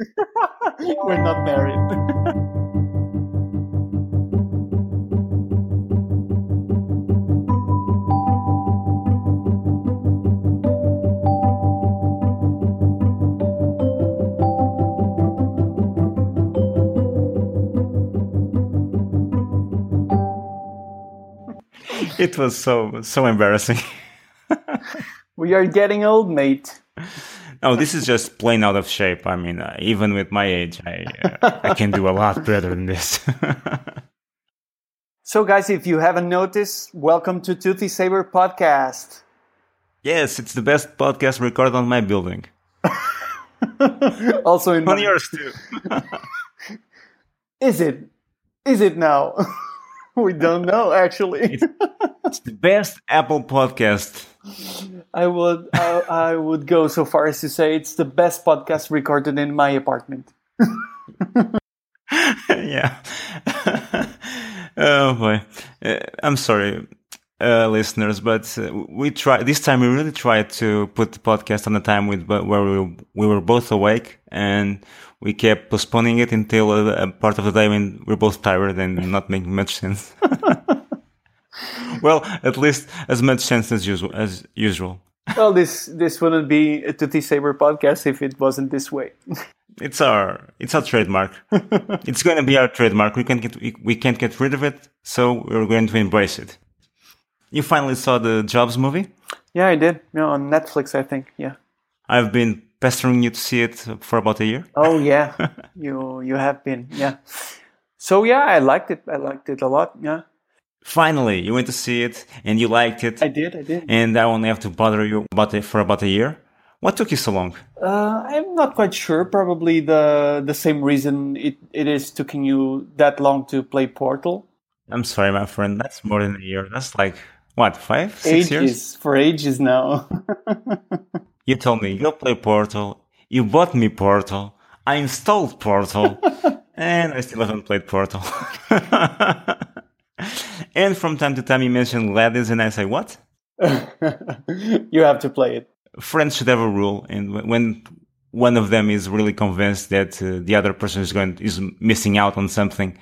We're not married. it was so so embarrassing. we are getting old, mate. No, this is just plain out of shape. I mean, uh, even with my age, I uh, I can do a lot better than this. so, guys, if you haven't noticed, welcome to Toothy Saber podcast. Yes, it's the best podcast recorded on my building. also in on yours too. is it? Is it now? we don't know actually. it's, it's, the best Apple podcast. I would I, I, would go so far as to say it's the best podcast recorded in my apartment. yeah. oh boy, uh, I'm sorry, uh, listeners, but uh, we try this time. We really tried to put the podcast on a time with where we we were both awake and we kept postponing it until a part of the day when we're both tired and not making much sense. well, at least as much sense as usual. As usual. well, this this wouldn't be a Toothy Saber podcast if it wasn't this way. it's our it's our trademark. it's going to be our trademark. We can't get we, we can't get rid of it, so we're going to embrace it. You finally saw the Jobs movie? Yeah, I did. Yeah, on Netflix, I think. Yeah. I've been pestering you to see it for about a year. Oh yeah, you you have been yeah. So yeah, I liked it. I liked it a lot. Yeah. Finally, you went to see it and you liked it. I did. I did. And I only have to bother you about it for about a year. What took you so long? Uh, I'm not quite sure. Probably the the same reason it, it is taking you that long to play Portal. I'm sorry, my friend. That's more than a year. That's like what five, six ages, years for ages now. You told me you'll play Portal. You bought me Portal. I installed Portal. and I still haven't played Portal. and from time to time you mention GLaDOS and I say, what? you have to play it. Friends should have a rule. And when one of them is really convinced that uh, the other person is going is missing out on something,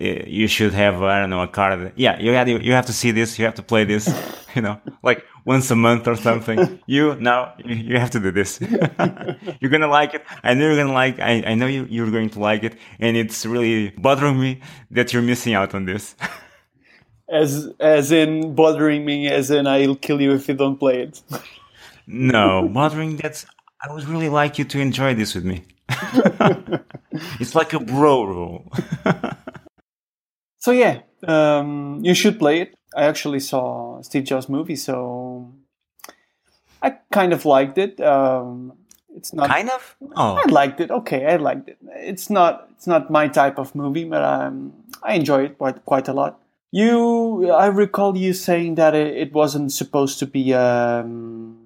uh, you should have I don't know a card. Yeah, you have you have to see this. You have to play this. You know, like once a month or something. you now you have to do this. you're gonna like it. I know you're gonna like. I I know you you're going to like it, and it's really bothering me that you're missing out on this. As as in bothering me, as in I'll kill you if you don't play it. no, bothering that's I would really like you to enjoy this with me. it's like a bro rule. so yeah, um, you should play it. I actually saw Steve Jobs movie, so I kind of liked it. Um, it's not kind of. Oh, I liked it. Okay, I liked it. It's not. It's not my type of movie, but um, I enjoy it quite quite a lot. You, I recall you saying that it, it wasn't supposed to be. Um,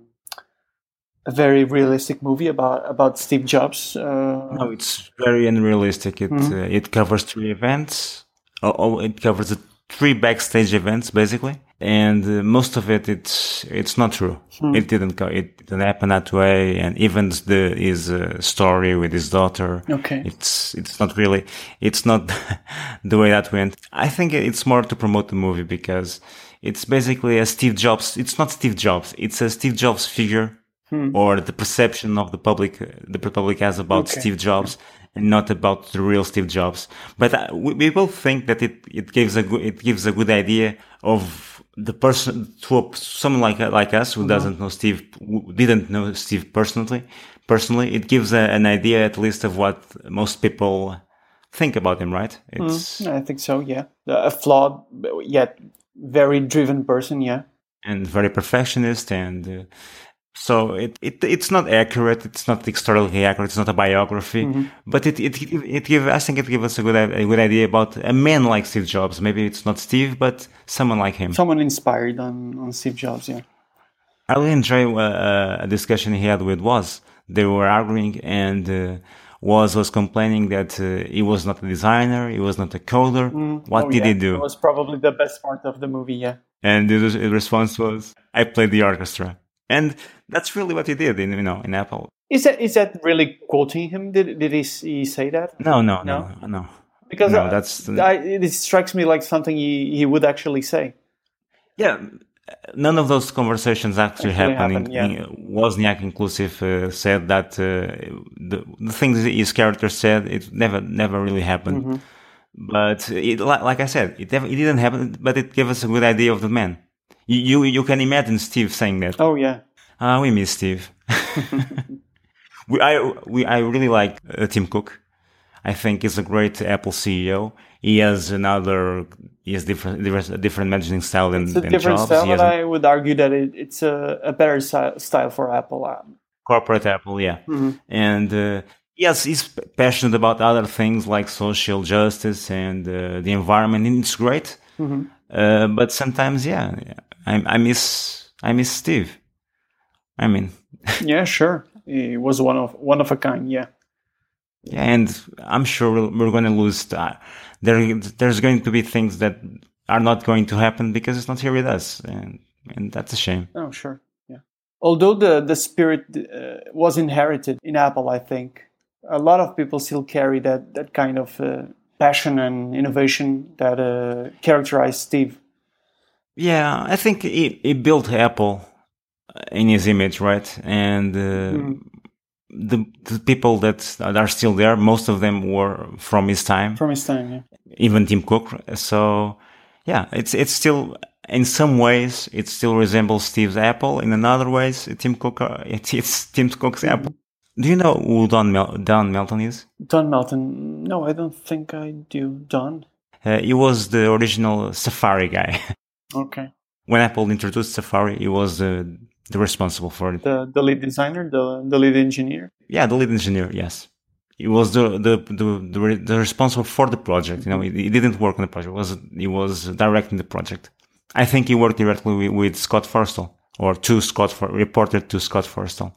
a very realistic movie about about Steve Jobs. Uh, no, it's very unrealistic. It mm-hmm. uh, it covers three events. Oh, oh, it covers three backstage events basically, and uh, most of it it's it's not true. Mm-hmm. It didn't go. It didn't happen that way. And even the his uh, story with his daughter. Okay, it's it's not really. It's not the way that went. I think it's more to promote the movie because it's basically a Steve Jobs. It's not Steve Jobs. It's a Steve Jobs figure hmm. or the perception of the public the public has about okay. Steve Jobs and not about the real Steve Jobs. But uh, we, both think that it it gives a good, it gives a good idea of the person to someone like like us who mm-hmm. doesn't know Steve didn't know Steve personally personally. It gives a, an idea at least of what most people think about him right? It's mm, I think so yeah. A flawed yet very driven person yeah. And very perfectionist and uh, so it, it it's not accurate. It's not historically accurate. It's not a biography, mm-hmm. but it it it give I think it gives us a good a good idea about a man like Steve Jobs. Maybe it's not Steve, but someone like him. Someone inspired on on Steve Jobs. Yeah. I really enjoy uh, a discussion he had with Woz. They were arguing, and uh, Woz was complaining that uh, he was not a designer, he was not a coder. Mm. What oh, did yeah. he do? It was probably the best part of the movie. Yeah. And the response was, "I played the orchestra." And that's really what he did in you know in Apple. Is that is that really quoting him? Did did he, he say that? No, no, no, no. no. Because No, that's- I, it strikes me like something he, he would actually say. Yeah, none of those conversations actually, Actually happened. In- Wozniak inclusive uh, said that uh, the the things that his character said it never never really happened. Mm-hmm. But it, li- like I said, it never, it didn't happen. But it gave us a good idea of the man. You you, you can imagine Steve saying that. Oh yeah, Ah, we miss Steve. we, I, we, I really like uh, Tim Cook. I think he's a great Apple CEO. He has another, he has different, different, different managing style than, it's a than different Jobs. style, He has but a I would argue that it, it's a, a better style for Apple. Um, corporate Apple, yeah. And uh, yes, he's passionate about other things like social justice and uh, the environment, and it's great. Uh, but sometimes, yeah, I, I miss, I miss Steve. I mean, yeah, sure, he was one of one of a kind. Yeah, Yeah, and I'm sure we're, we're going to lose. Uh, there, there's going to be things that are not going to happen because it's not here with us, and and that's a shame. oh sure, yeah. Although the the spirit uh, was inherited in Apple, I think a lot of people still carry that that kind of uh, passion and innovation that uh, characterized Steve. Yeah, I think he, he built Apple in his image, right? And uh, the the people that, are still there, most of them were from his time, From his time, yeah. even Tim Cook. So yeah, it's it's still in some ways it still resembles Steve's Apple. In another ways, Tim Cook uh, it, it's Tim Cook's Apple. Do you know who Don Mel- Don Melton is? Don Melton. No, I don't think I do. Don. Uh, he was the original Safari guy. Okay. when Apple introduced Safari, he was uh, the responsible for it. The the lead designer, the the lead engineer. Yeah, the lead engineer. Yes, he was the the the, the, the responsible for the project. You know, he, he didn't work on the project. He was he was directing the project. I think he worked directly with, with Scott Forstall or to Scott For- reported to Scott Forstall.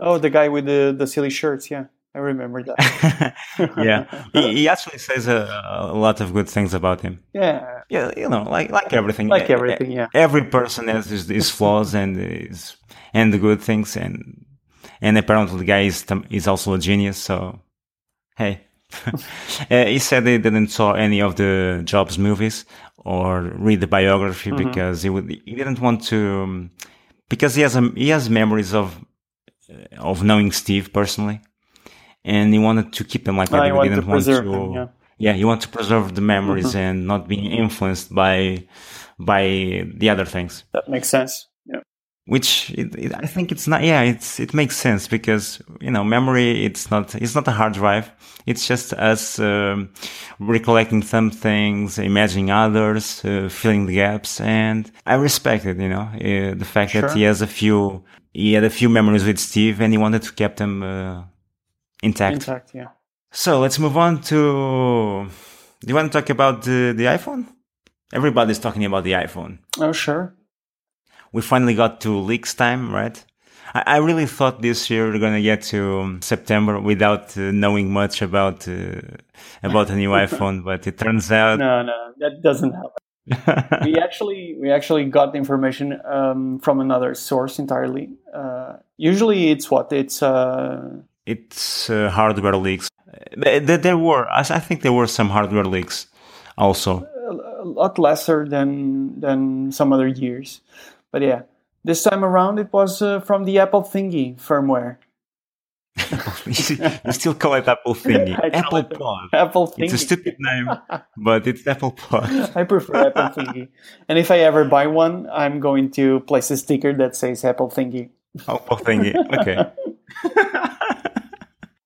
Oh, the guy with the the silly shirts. Yeah, I remember that. yeah, he, he actually says a, a lot of good things about him. yeah, Yeah, you know, like like everything. like everything. Yeah. Every person has his, his flaws and his, and the good things, and and apparently the guy is is also a genius. So, hey, uh, he said he didn't saw any of the Jobs movies or read the biography because he would he didn't want to um, because he has a, he has memories of uh, Uh, of knowing Steve personally, and he wanted to keep them like that. I He want to didn't want preserve to. them. Yeah. Yeah, you want to preserve the memories mm-hmm. and not being influenced by by the other things. That makes sense. Which it, it, I think it's not. Yeah, it's it makes sense because you know memory. It's not. It's not a hard drive. It's just us um, recollecting some things, imagining others, uh, filling the gaps, and I respect it. You know, uh, the fact that he has a few. He had a few memories with Steve, and he wanted to keep them uh, intact. Intact. Yeah. So let's move on to. Do you want to talk about the, the iPhone? Everybody's talking about the iPhone. Oh, sure. We finally got to leaks time, right? I, I really thought this year we're gonna get to September without uh, knowing much about uh, about a new iPhone, but it turns out No, no, that doesn't happen. we actually we actually got the information um, from another source entirely. Uh, usually, it's what it's. Uh, it's uh, hardware leaks. There, there were, I I think there were some hardware leaks also. a lot lesser than than some other years. But yeah, this time around it was uh, from the Apple Thingy firmware. Apple Thingy. You still call it Apple Thingy. Apple it Pod. Apple thingy. It's a stupid name, but it's Apple Pod. I prefer Apple Thingy. And if I ever buy one, I'm going to place a sticker that says Apple Thingy. Apple Thingy. Okay.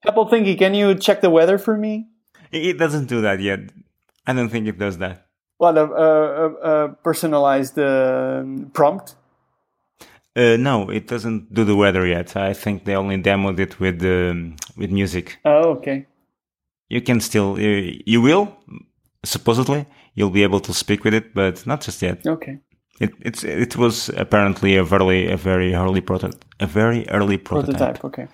Apple Thingy, can you check the weather for me? It doesn't do that yet. I don't think it does that. What a, a, a, personalized uh, prompt? Uh, no, it doesn't do the weather yet. I think they only demoed it with um, with music. Oh, okay. You can still, uh, you will supposedly you'll be able to speak with it, but not just yet. Okay. It it's it was apparently a very a very early proto a very early prototype. prototype. Okay.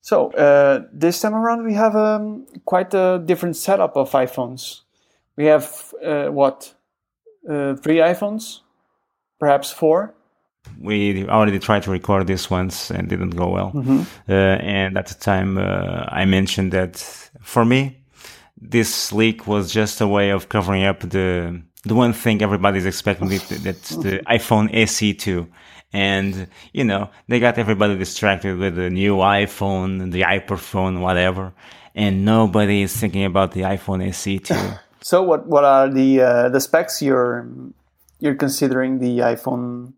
So uh, this time around, we have um, quite a different setup of iPhones. We have uh, what uh, three iPhones, perhaps four. we already tried to record this once and didn't go well. Mm-hmm. Uh, and at the time, uh, I mentioned that for me, this leak was just a way of covering up the the one thing everybody's expecting that, that's the iPhone SE 2. And, you know, they got everybody distracted with the new iPhone, the Hyperphone, whatever. And nobody is thinking about the iPhone SE 2. So what what are the uh, the specs you're you're considering the iPhone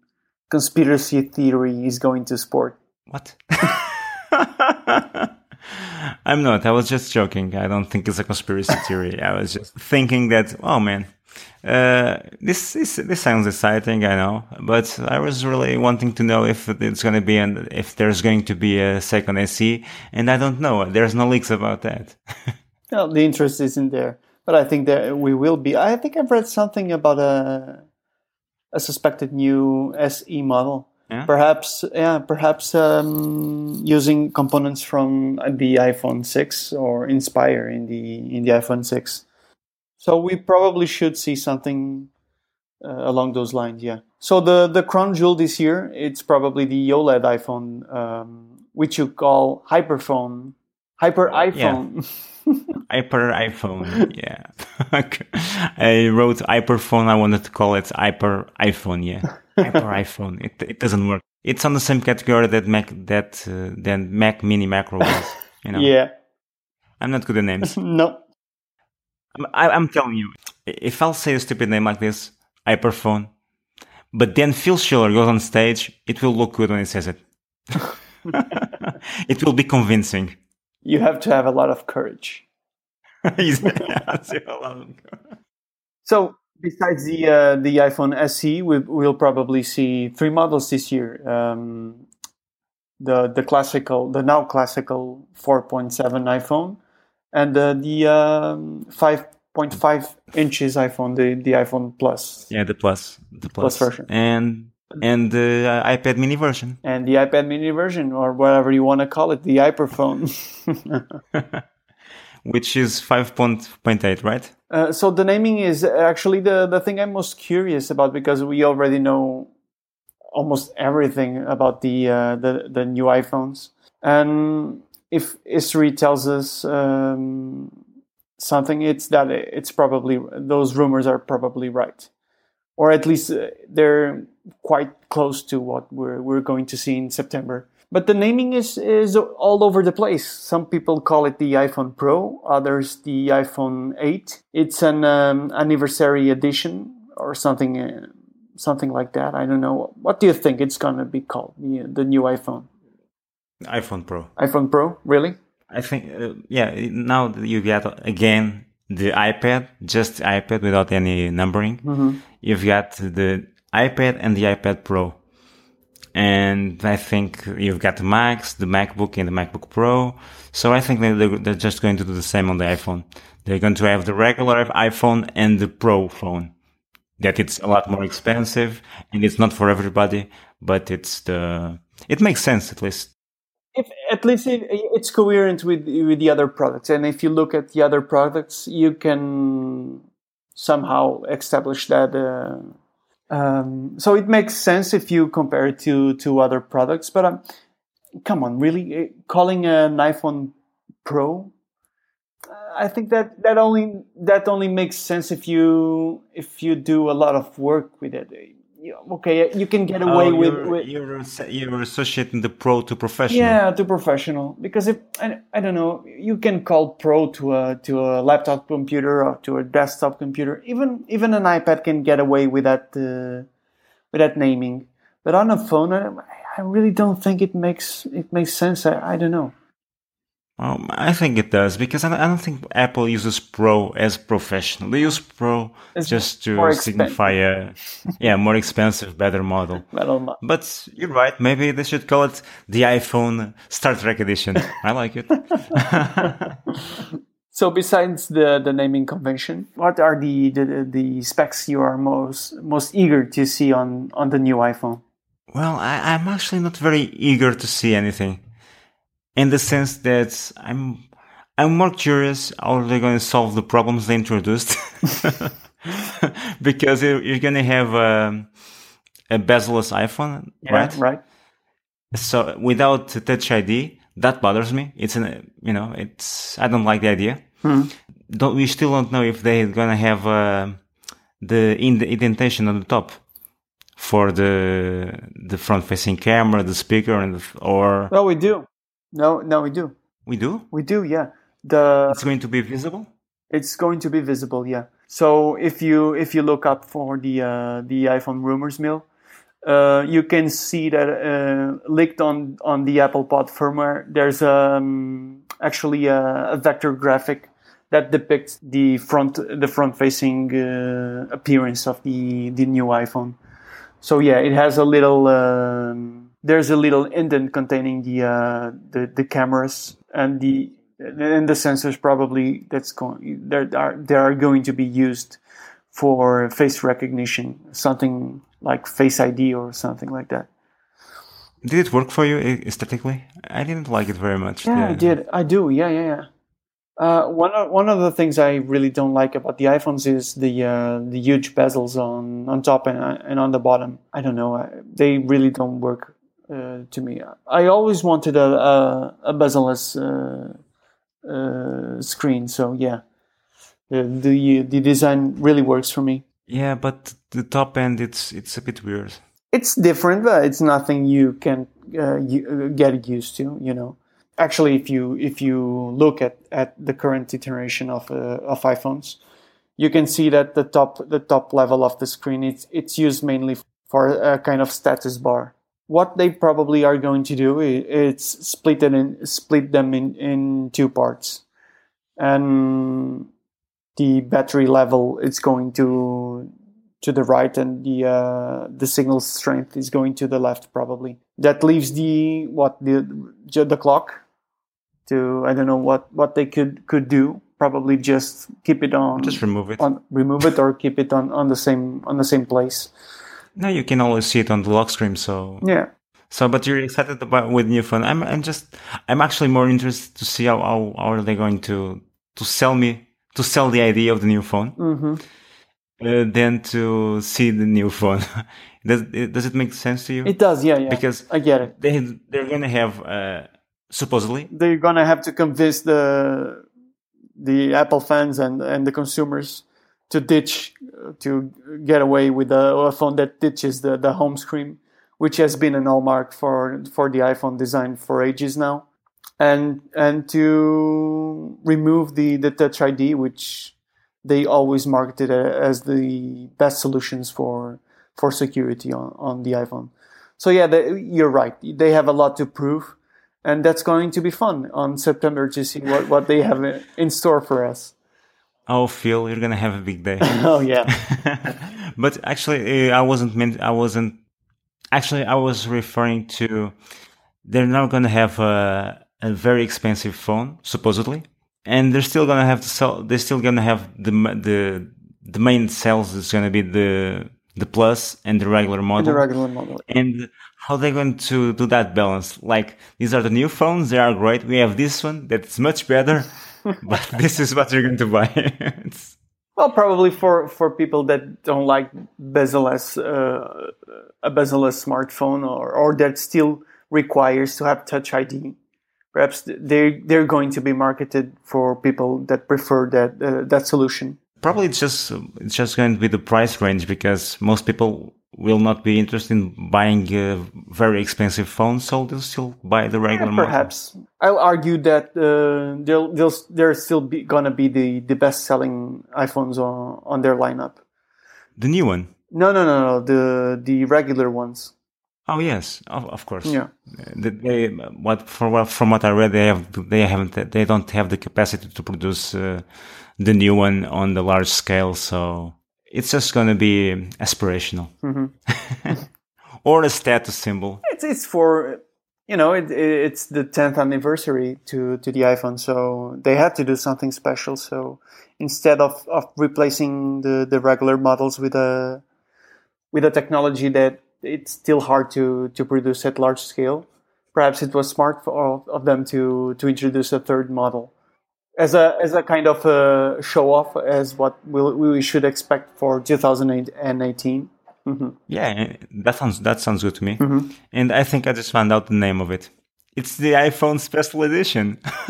conspiracy theory is going to sport? What? I'm not. I was just joking. I don't think it's a conspiracy theory. I was just thinking that, oh man, uh, this, this this sounds exciting. I know, but I was really wanting to know if it's going to be and if there's going to be a second SE, and I don't know. There's no leaks about that. well, the interest isn't there, but I think that we will be. I think I've read something about a a suspected new SE model. Yeah? Perhaps, yeah, perhaps um, using components from the iPhone 6 or Inspire in the in the iPhone 6. So we probably should see something uh, along those lines. Yeah. So the the crown jewel this year, it's probably the OLED iPhone, um, which you call Hyperphone, Hyper iPhone. Hyper iPhone, yeah. I wrote Hyperphone. I wanted to call it Hyper iPhone, yeah. Hyper iPhone. It it doesn't work. It's on the same category that Mac that uh, then Mac Mini Macro was. You know. yeah. I'm not good at names. no. I'm, I, I'm telling you, if I'll say a stupid name like this, Hyperphone, but then Phil Schiller goes on stage, it will look good when he says it. it will be convincing. You have to have a lot of courage. so, besides the uh, the iPhone SE, we, will probably see three models this year. Um, the the classical, the now classical 4.7 iPhone, and uh, the um, 5.5 inches iPhone, the the iPhone Plus. Yeah, the Plus, the Plus, plus version, and and the uh, iPad Mini version, and the iPad Mini version, or whatever you want to call it, the Hyperphone. Which is 5.8, right? Uh, so the naming is actually the, the thing I'm most curious about because we already know almost everything about the uh, the, the new iPhones. And if history tells us um, something, it's that it's probably those rumors are probably right, or at least uh, they're quite close to what we're we're going to see in September. But the naming is is all over the place. Some people call it the iPhone Pro, others the iPhone 8. It's an um, anniversary edition or something uh, something like that. I don't know. What do you think it's going to be called? The, the new iPhone? iPhone Pro. iPhone Pro, really? I think uh, yeah, now you get again the iPad, just the iPad without any numbering. Mm-hmm. You've got the iPad and the iPad Pro. And I think you've got the Macs, the MacBook and the MacBook Pro. So I think they're, they're just going to do the same on the iPhone. They're going to have the regular iPhone and the Pro phone. That it's a lot more expensive and it's not for everybody, but it's the, it makes sense at least. If at least it, it's coherent with with the other products, and if you look at the other products, you can somehow establish that uh, um, so it makes sense if you compare it to to other products. But um, come on, really? Eh, calling an iPhone Pro, uh, I think that that only that only makes sense if you if you do a lot of work with it okay, you can get away oh, with, you're, with, you're you're associating the pro to professional. Yeah, to professional because if I, I don't know, you can call pro to a to a laptop computer or to a desktop computer. Even even an iPad can get away with that uh, with that naming, but on a phone, I, I really don't think it makes it makes sense. I, I don't know. Um, I think it does because I, don't think Apple uses Pro as professional. They use Pro it's just to signify a yeah more expensive, better model. mo- but you're right. Maybe they should call it the iPhone Star Trek edition. I like it. so, besides the the naming convention, what are the, the the specs you are most most eager to see on on the new iPhone? Well, I, I'm actually not very eager to see anything in the sense that I'm I'm more curious how they're going to solve the problems they introduced because you're going to have um, a bezel-less iPhone, Yeah, right? right. So without Touch ID, that bothers me. It's an, you know, it's, I don't like the idea. Hmm. Don't, we still don't know if they're gonna have, uh, the, in the indentation on the top for the, the front facing camera, the speaker and, the, or No, we do. No, no, we do. we do? We do. Yeah. The It's going to be visible? It's going to be visible, yeah. So if you if you look up for the uh, the iPhone rumors mill, uh, you can see that uh, linked on on the Apple Pod firmware. There's um, actually a, a vector graphic that depicts the front the front facing uh, appearance of the the new iPhone. So yeah, it has a little. Um, there's a little indent containing the uh, the the cameras and the and the sensors probably that's going that are they are going to be used for face recognition, something like Face ID or something like that. Did it work for you aesthetically? I didn't like it very much. Yeah, I did. I do. Yeah, yeah, yeah. Uh, one of, one of the things I really don't like about the iPhones is the uh, the huge bezels on on top and and on the bottom. I don't know. I, they really don't work uh, to me. I always wanted a a, a bezel-less uh, uh, screen. So yeah, the, the the design really works for me. Yeah, but the top end, it's it's a bit weird. It's different, but it's nothing you can uh, you, uh, get used to. You know, actually, if you if you look at, at the current iteration of uh, of iPhones, you can see that the top the top level of the screen it's it's used mainly for a kind of status bar. What they probably are going to do is it's split it in split them in in two parts, and the battery level is going to to the right and the uh, the signal strength is going to the left probably. That leaves the what the the clock to i don't know what what they could could do. Probably just keep it on Just remove it. on remove it or keep it on on the same on the same place No, you can always see it on the lock screen. So, yeah so, but you're excited about with new phone. I'm, I'm just, I'm actually more interested to see how, how, how are they going to, to sell me, to sell the idea of the new phone, mm-hmm. uh, than to see the new phone. does, it, does it make sense to you? it does yeah yeah Because i get it they, they're going to have, uh, supposedly, they're gonna have to convince the the Apple fans and and the consumers to ditch to get away with a, a phone that ditches the the home screen, which has been an hallmark for for the iPhone design for ages now, and and to remove the the Touch ID, which they always marketed as the best solutions for for security on, on the iPhone. So yeah, they, you're right. They have a lot to prove, and that's going to be fun on September to see what, what they have in store for us. Oh, Phil, you're going to have a big day. Oh yeah, but actually, uh, I wasn't meant. I wasn't. Actually, I was referring to. They're now going to have a, a very expensive phone, supposedly, and they're still going to have to sell. They're still to have the the the main sales is going to be the the plus and the regular model. the regular model. and how they're going to do that balance? Like these are the new phones; they are great. We have this one that's much better, but this is what you're going to buy. It's- Well, probably for, for people that don't like bezel-less, uh, a bezel-less smartphone or, or that still requires to have Touch ID. Perhaps they they're going to be marketed for people that prefer that uh, that solution. Probably it's just it's just going to be the price range because most people will not be interested in buying a very expensive phone, so they'll still buy the regular model. Perhaps I'll argue that uh, they'll they'll they're still be, gonna be the, the best selling iPhones on, on their lineup. The new one. No, no, no, no. The the regular ones. Oh yes, of, of course. Yeah. The- They, what for what from what I read, they have they haven't they don't have the capacity to produce uh, the new one on the large scale, so it's just going to be aspirational mm-hmm. or a status symbol. It's it's for you know it, it's the 10th anniversary to to the iPhone, so they had to do something special. So instead of of replacing the the regular models with a with a technology that it's still hard to to produce at large scale, perhaps it was smart for, of them to to introduce a third model as a as a kind of a show off as what we we should expect for 2018 Mm-hmm. Yeah, that sounds that sounds good to me. And I think I just found out the name of it. It's the iPhone Special Edition.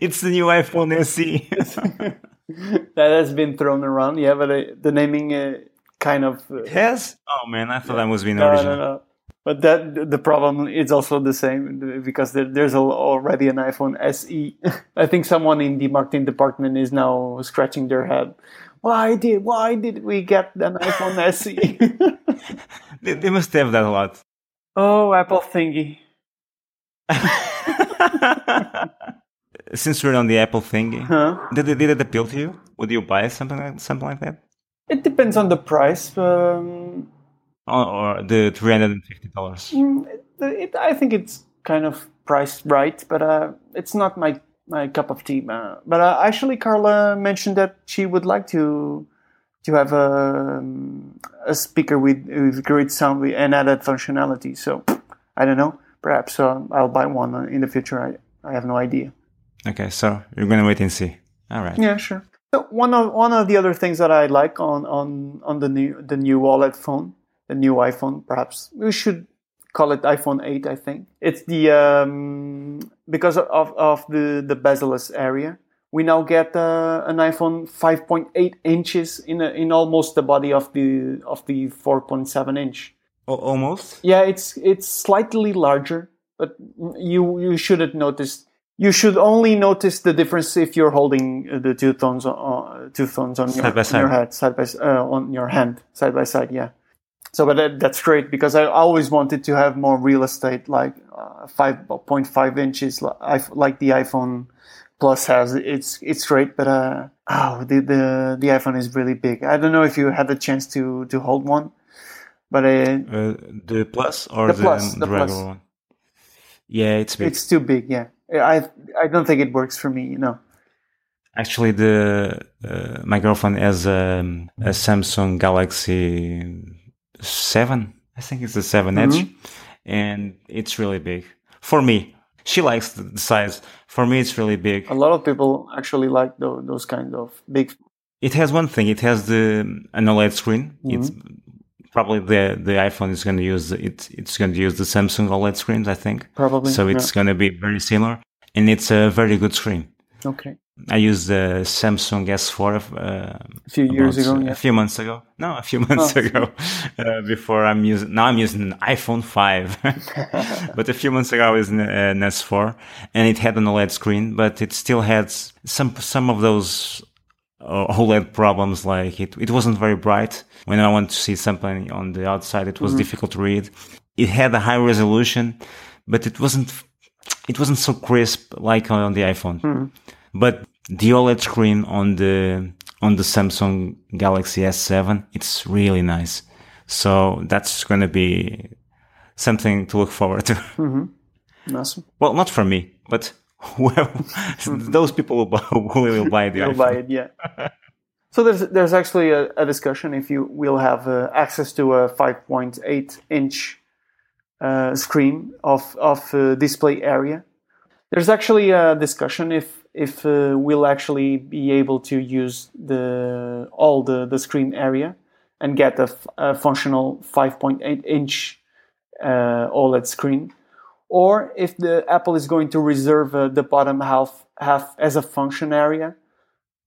it's the new iPhone SE. that has been thrown around. Yeah, but uh, the naming uh, kind of. Uh, yes. Oh man, I thought I was being no, original. no, no. But that the problem is also the same because there, there's al- already an iPhone SE. I think someone in the marketing department is now scratching their head. Why did why did we get an iPhone SE? They, they must have that a lot. oh, Apple thingy. Since we're on the Apple thingy, Huh? did it, did it appeal to you? Would you buy something like something like that? It depends on the price. Um, Or, or the three hundred and fifty dollars? Mm, I think it's kind of priced right, but uh, it's not my, my cup of tea. Uh, but uh, actually, Carla mentioned that she would like to to have a, um, a speaker with, with great sound and added functionality. So I don't know. Perhaps uh, I'll buy one uh, in the future. I, I have no idea. Okay, so you're gonna wait and see. All right. Yeah, sure. So one of one of the other things that I like on on on the new the new OLED phone, the new iPhone, perhaps we should call it iPhone 8. I think it's the um, because of of the the bezel-less area. We now get uh, an iPhone 5.8 inches in a, in almost the body of the of the 4.7 inch. O- almost. Yeah, it's it's slightly larger, but you you shouldn't notice. You should only notice the difference if you're holding uh, the two phones on uh, two phones on your, Side on your head, side by uh, on your hand, side by side. Yeah. So, but that, that's great because I always wanted to have more real estate, like uh, five point five inches, li- I- like the iPhone Plus has. It's it's great, but uh, oh, the the the iPhone is really big. I don't know if you had the chance to to hold one, but uh, Uh, the plus or The the, Plus, the, the regular Plus. one? Yeah, it's big. It's too big, yeah. I I don't think it works for me, you know. Actually, the uh, my girlfriend has um, a Samsung Galaxy Seven. I think it's a 7 Mm-hmm. Edge, and it's really big for me. She likes the the size. For me, it's really big. A lot of people actually like tho- those kind of big. It has one thing. It has the an OLED screen. It's probably the the iPhone is going to use the- it. It's going to use the Samsung OLED screens. I think. Probably, So it's going to be very similar, and it's a very good screen. Okay, I used the Samsung S4 uh, a few years about, ago, yeah. a few months ago. No, a few months Oh. ago. Uh, before I'm using now, I'm using an iPhone 5, but a few months ago I was in uh, an S4, and it had an OLED screen, but it still had some some of those uh, OLED problems. Like it, it wasn't very bright when I want to see something on the outside. It was difficult to read. It had a high resolution, but it wasn't it wasn't so crisp like on the iPhone. But the OLED screen on the on the Samsung Galaxy S7, it's really nice. So that's going to be something to look forward to. Awesome. well, not for me, but well, those people will buy, who will buy the iPhone. buy it, yeah. so there's there's actually a, a discussion if you will have uh, access to a 5.8 inch uh, screen of of uh, display area. There's actually a discussion if if uh, we'll actually be able to use the all the, the screen area and get a, functional 5.8 inch uh, OLED screen, or if the Apple is going to reserve uh, the bottom half half as a function area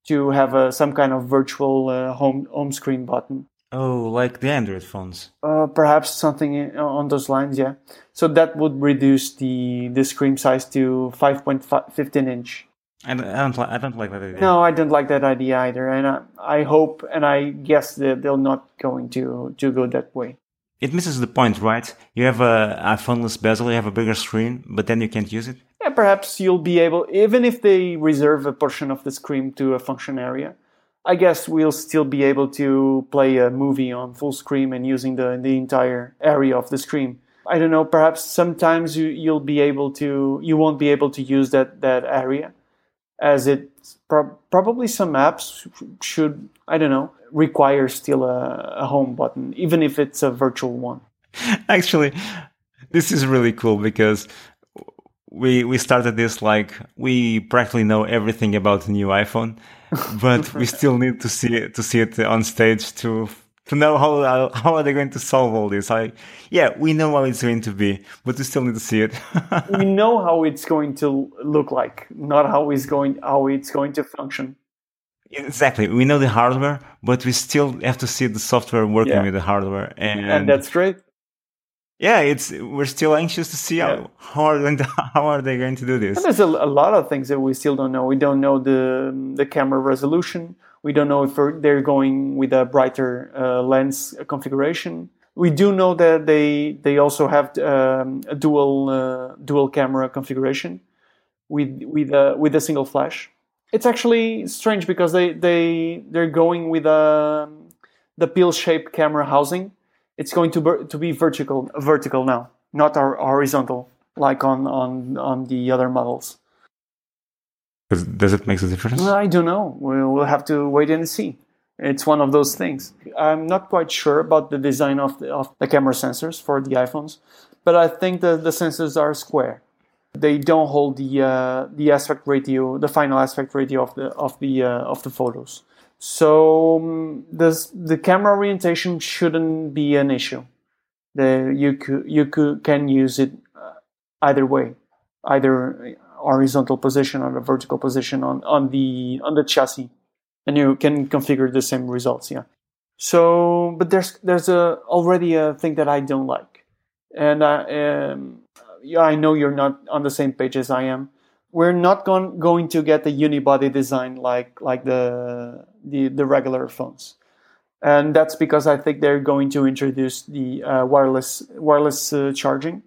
to have a, some kind of virtual uh, home home screen button. Oh, like the Android phones. Uh, perhaps something on those lines, yeah. So that would reduce the the screen size to 5.15 inch. I don't, I don't, I don't like that idea. No, I don't like that idea either, and I, I hope and I guess that they're not going to to go that way. It misses the point, right? You have a, a phoneless bezel, you have a bigger screen, but then you can't use it. Yeah, perhaps you'll be able, even if they reserve a portion of the screen to a function area, I guess we'll still be able to play a movie on full screen and using the, the entire area of the screen. I don't know, perhaps sometimes you, you'll be able to, you won't be able to use that, that area as it pro- probably some apps should, I don't know, require still a, a home button, even if it's a virtual one. Actually, this is really cool because we we started this like we practically know everything about the new iPhone, but we still need to see it to see it on stage to to know how how are they going to solve all this. I yeah, we know how it's going to be, but we still need to see it. we know how it's going to look like, not how it's going how it's going to function. Exactly. We know the hardware, but we still have to see the software working yeah. with the hardware, and, and that's great. Yeah, it's we're still anxious to see yeah. how how are, to, how are they going to do this. And there's a, a, lot of things that we still don't know. We don't know the the camera resolution. We don't know if they're going with a brighter uh, lens configuration. We do know that they they also have um, a dual uh, dual camera configuration with with a with a single flash it's actually strange because they they they're going with a um, the pill shaped camera housing. It's going to to be vertical vertical now, not horizontal like on on on the other models. Does, does it make a difference? I don't know. We'll, have to wait and see. It's one of those things. I'm not quite sure about the design of the, of the camera sensors for the iPhones, but I think the, the sensors are square they don't hold the uh, the aspect ratio, the final aspect ratio of the of the uh, of the photos. So um, this, the camera orientation shouldn't be an issue. The, you could, you could, can use it uh, either way, either horizontal position or a vertical position on, on the on the chassis, and you can configure the same results. Yeah. So, but there's there's a already a thing that I don't like, and I, um, yeah, I know you're not on the same page as I am. We're not going going to get the unibody design like like the the, the regular phones, and that's because I think they're going to introduce the uh, wireless wireless uh, charging,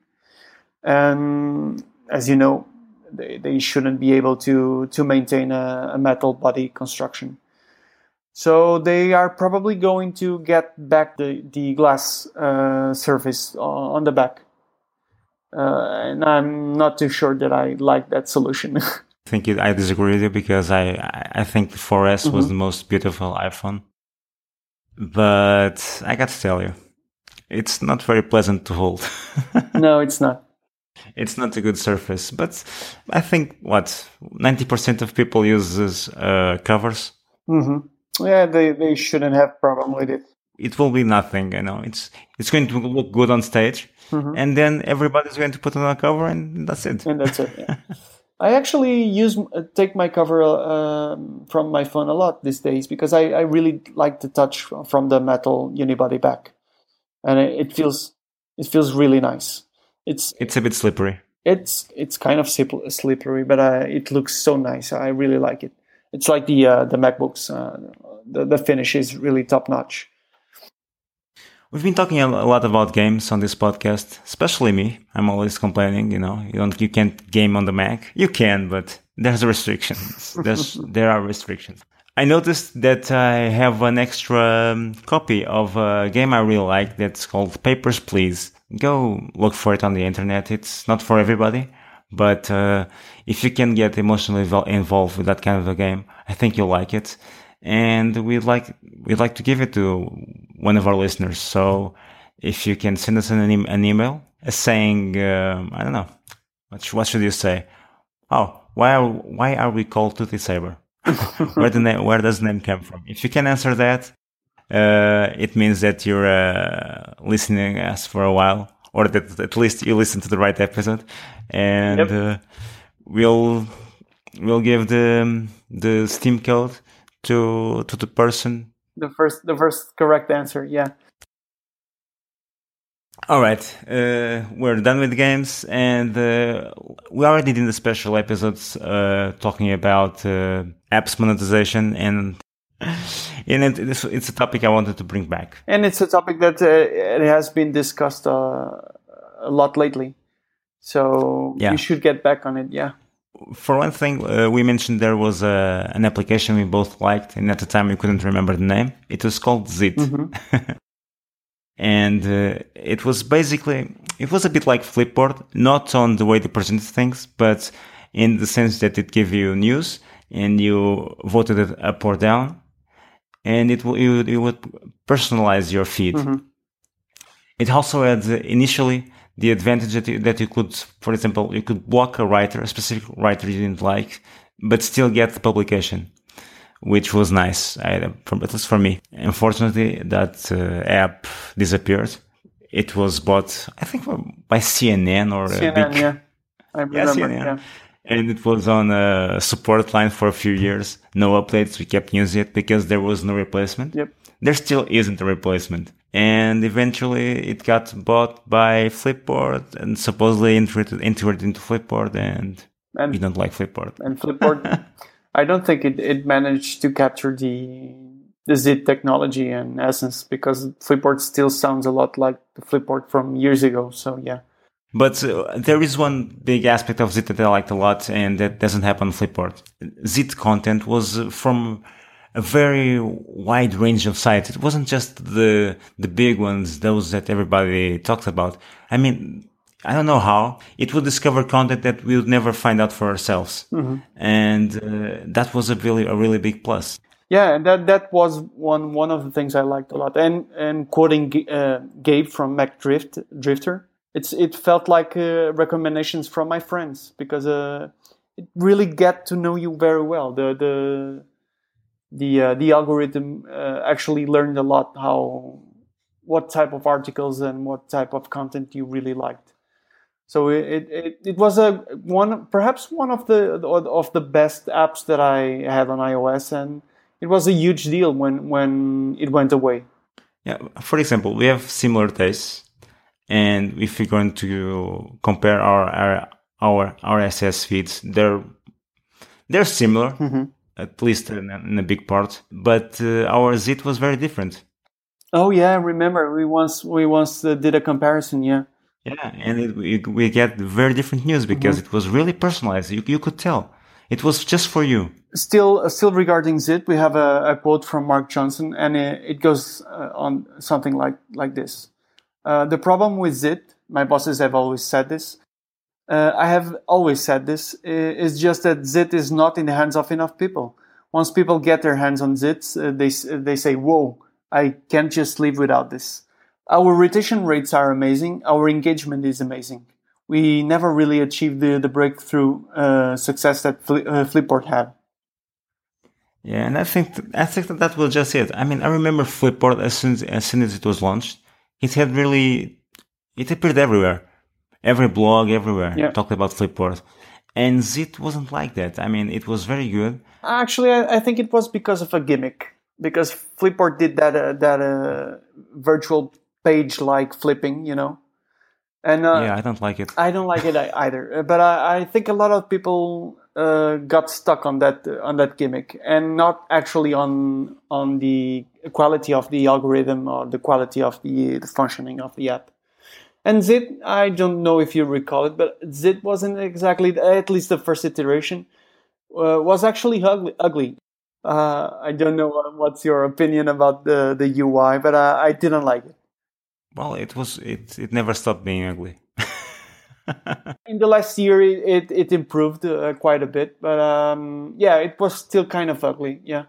and as you know, they, they shouldn't be able to to maintain a, a metal body construction. So they are probably going to get back the the glass uh, surface on the back uh, and I'm not too sure that I like that solution. I think I disagree with you because I I think the 4S mm-hmm. was the most beautiful iPhone, but I got to tell you, it's not very pleasant to hold. no, it's not. It's not a good surface, but I think what ninety percent of people uses uh, covers. Mm-hmm. Yeah, they they shouldn't have problem with it. It will be nothing, you know. It's it's going to look good on stage, mm-hmm. and then everybody's going to put on a cover, and that's it. And that's it. Yeah. I actually use uh, take my cover uh, from my phone a lot these days because I, I really like the touch from the metal unibody back, and it, it feels it feels really nice. It's it's a bit slippery. It's it's kind of slippery, but uh, it looks so nice. I really like it. It's like the uh, the MacBooks. Uh, the the finish is really top notch. We've been talking a lot about games on this podcast, especially me. I'm always complaining, you know, you don't, you can't game on the Mac. You can, but there's restrictions. There's, there are restrictions. I noticed that I have an extra um, copy of a game I really like that's called Papers, Please. Go look for it on the internet. It's not for everybody, but uh, if you can get emotionally involved with that kind of a game, I think you'll like it and we'd like we'd like to give it to one of our listeners. So if you can send us an, e- an email saying um, I don't know what, what should you say? Oh, why are why are we called Tutti Saber? where the name where does the name come from? If you can answer that, uh, it means that you're uh, listening us for a while, or that at least you listen to the right episode, and yep. uh, we'll we'll give the the Steam code to to the person? The first the first correct answer, yeah. All right, uh, we're done with games, and uh, we already did the special episodes uh, talking about uh, apps monetization, and and it, it's, it's, a topic I wanted to bring back. And it's a topic that uh, it has been discussed uh, a lot lately, so yeah. you should get back on it. Yeah for one thing, uh, we mentioned there was a, an application we both liked, and at the time we couldn't remember the name. It was called Zite. Mm-hmm. and uh, it was basically, it was a bit like Flipboard, not on the way they presented things, but in the sense that it gave you news and you voted it up or down. And it, w- it, would, it would personalize your feed. Mm-hmm. It also had uh, initially the advantage that you, that you could, for example, you could block a writer, a specific writer you didn't like, but still get the publication. which was nice, I, at least for me. Unfortunately, that uh, app disappeared. It was bought, I think, by CNN or CNN, big, yeah. I remember, yeah, yeah. And it was on a support line for a few years. No updates. We kept using it because there was no replacement. Yep. There still isn't a replacement. And eventually it got bought by Flipboard and supposedly integrated, integrated into Flipboard and, and we don't like Flipboard. And Flipboard, I don't think it, it managed to capture the the Zite technology and essence because Flipboard still sounds a lot like the Flipboard from years ago. So yeah. But uh, there is one big aspect of Zite that I liked a lot, and that doesn't happen on Flipboard. Zite content was from a very wide range of sites. It wasn't just the the big ones, those that everybody talks about. I mean, I don't know how it would discover content that we would never find out for ourselves, mm-hmm. and uh, that was a really a really big plus. Yeah, and that that was one one of the things I liked a lot. And and quoting uh, Gabe from Mac Drift Drifter it's it felt like uh, recommendations from my friends because uh, it really get to know you very well. The the the uh, the algorithm uh, actually learned a lot how what type of articles and what type of content you really liked. So it it, it was a one perhaps one of the of the best apps that I had on iOS, and it was a huge deal when when it went away. Yeah, for example, we have similar tastes and if we're going to compare our our, our RSS feeds, they're they're similar, mm-hmm. at least in, in, a big part. But uh, our Zite was very different. Oh yeah, remember we once we once uh, did a comparison. Yeah. Yeah, and it, it, we get very different news because mm-hmm. it was really personalized. You, you could tell it was just for you. Still, uh, still regarding Zite, we have a, a, quote from Mark Johnson, and it, it goes uh, on something like like this. Uh, the problem with Zite, my bosses have always said this. Uh, I have always said this. Is just that Zite is not in the hands of enough people. Once people get their hands on Zite, uh, they they say, "Whoa, I can't just live without this." Our retention rates are amazing. Our engagement is amazing. We never really achieved the the breakthrough uh, success that Fli- uh, Flipboard had. Yeah, and I think th- I think that, that was just it. I mean, I remember Flipboard as soon as, as soon as it was launched it had really it appeared everywhere. Every blog everywhere. Yeah. talked about flipboard. And Zite wasn't like that. I mean it was very good. Actually i, I think it was because of a gimmick. Because flipboard did that uh, that uh, virtual page like flipping you know? And uh, yeah i don't like it. I don't like it either. But I, I think a lot of people uh, got stuck on that on that gimmick and not actually on on the quality of the algorithm or the quality of the, the functioning of the app. And Zite, I don't know if you recall it, but Zite wasn't exactly, at least the first iteration, uh, was actually ugly. ugly. Uh, I don't know what's your opinion about the, the UI, but uh, I didn't like it. Well, it was it it never stopped being ugly. In the last year, it it, improved uh, quite a bit, but um, yeah, it was still kind of ugly. Yeah.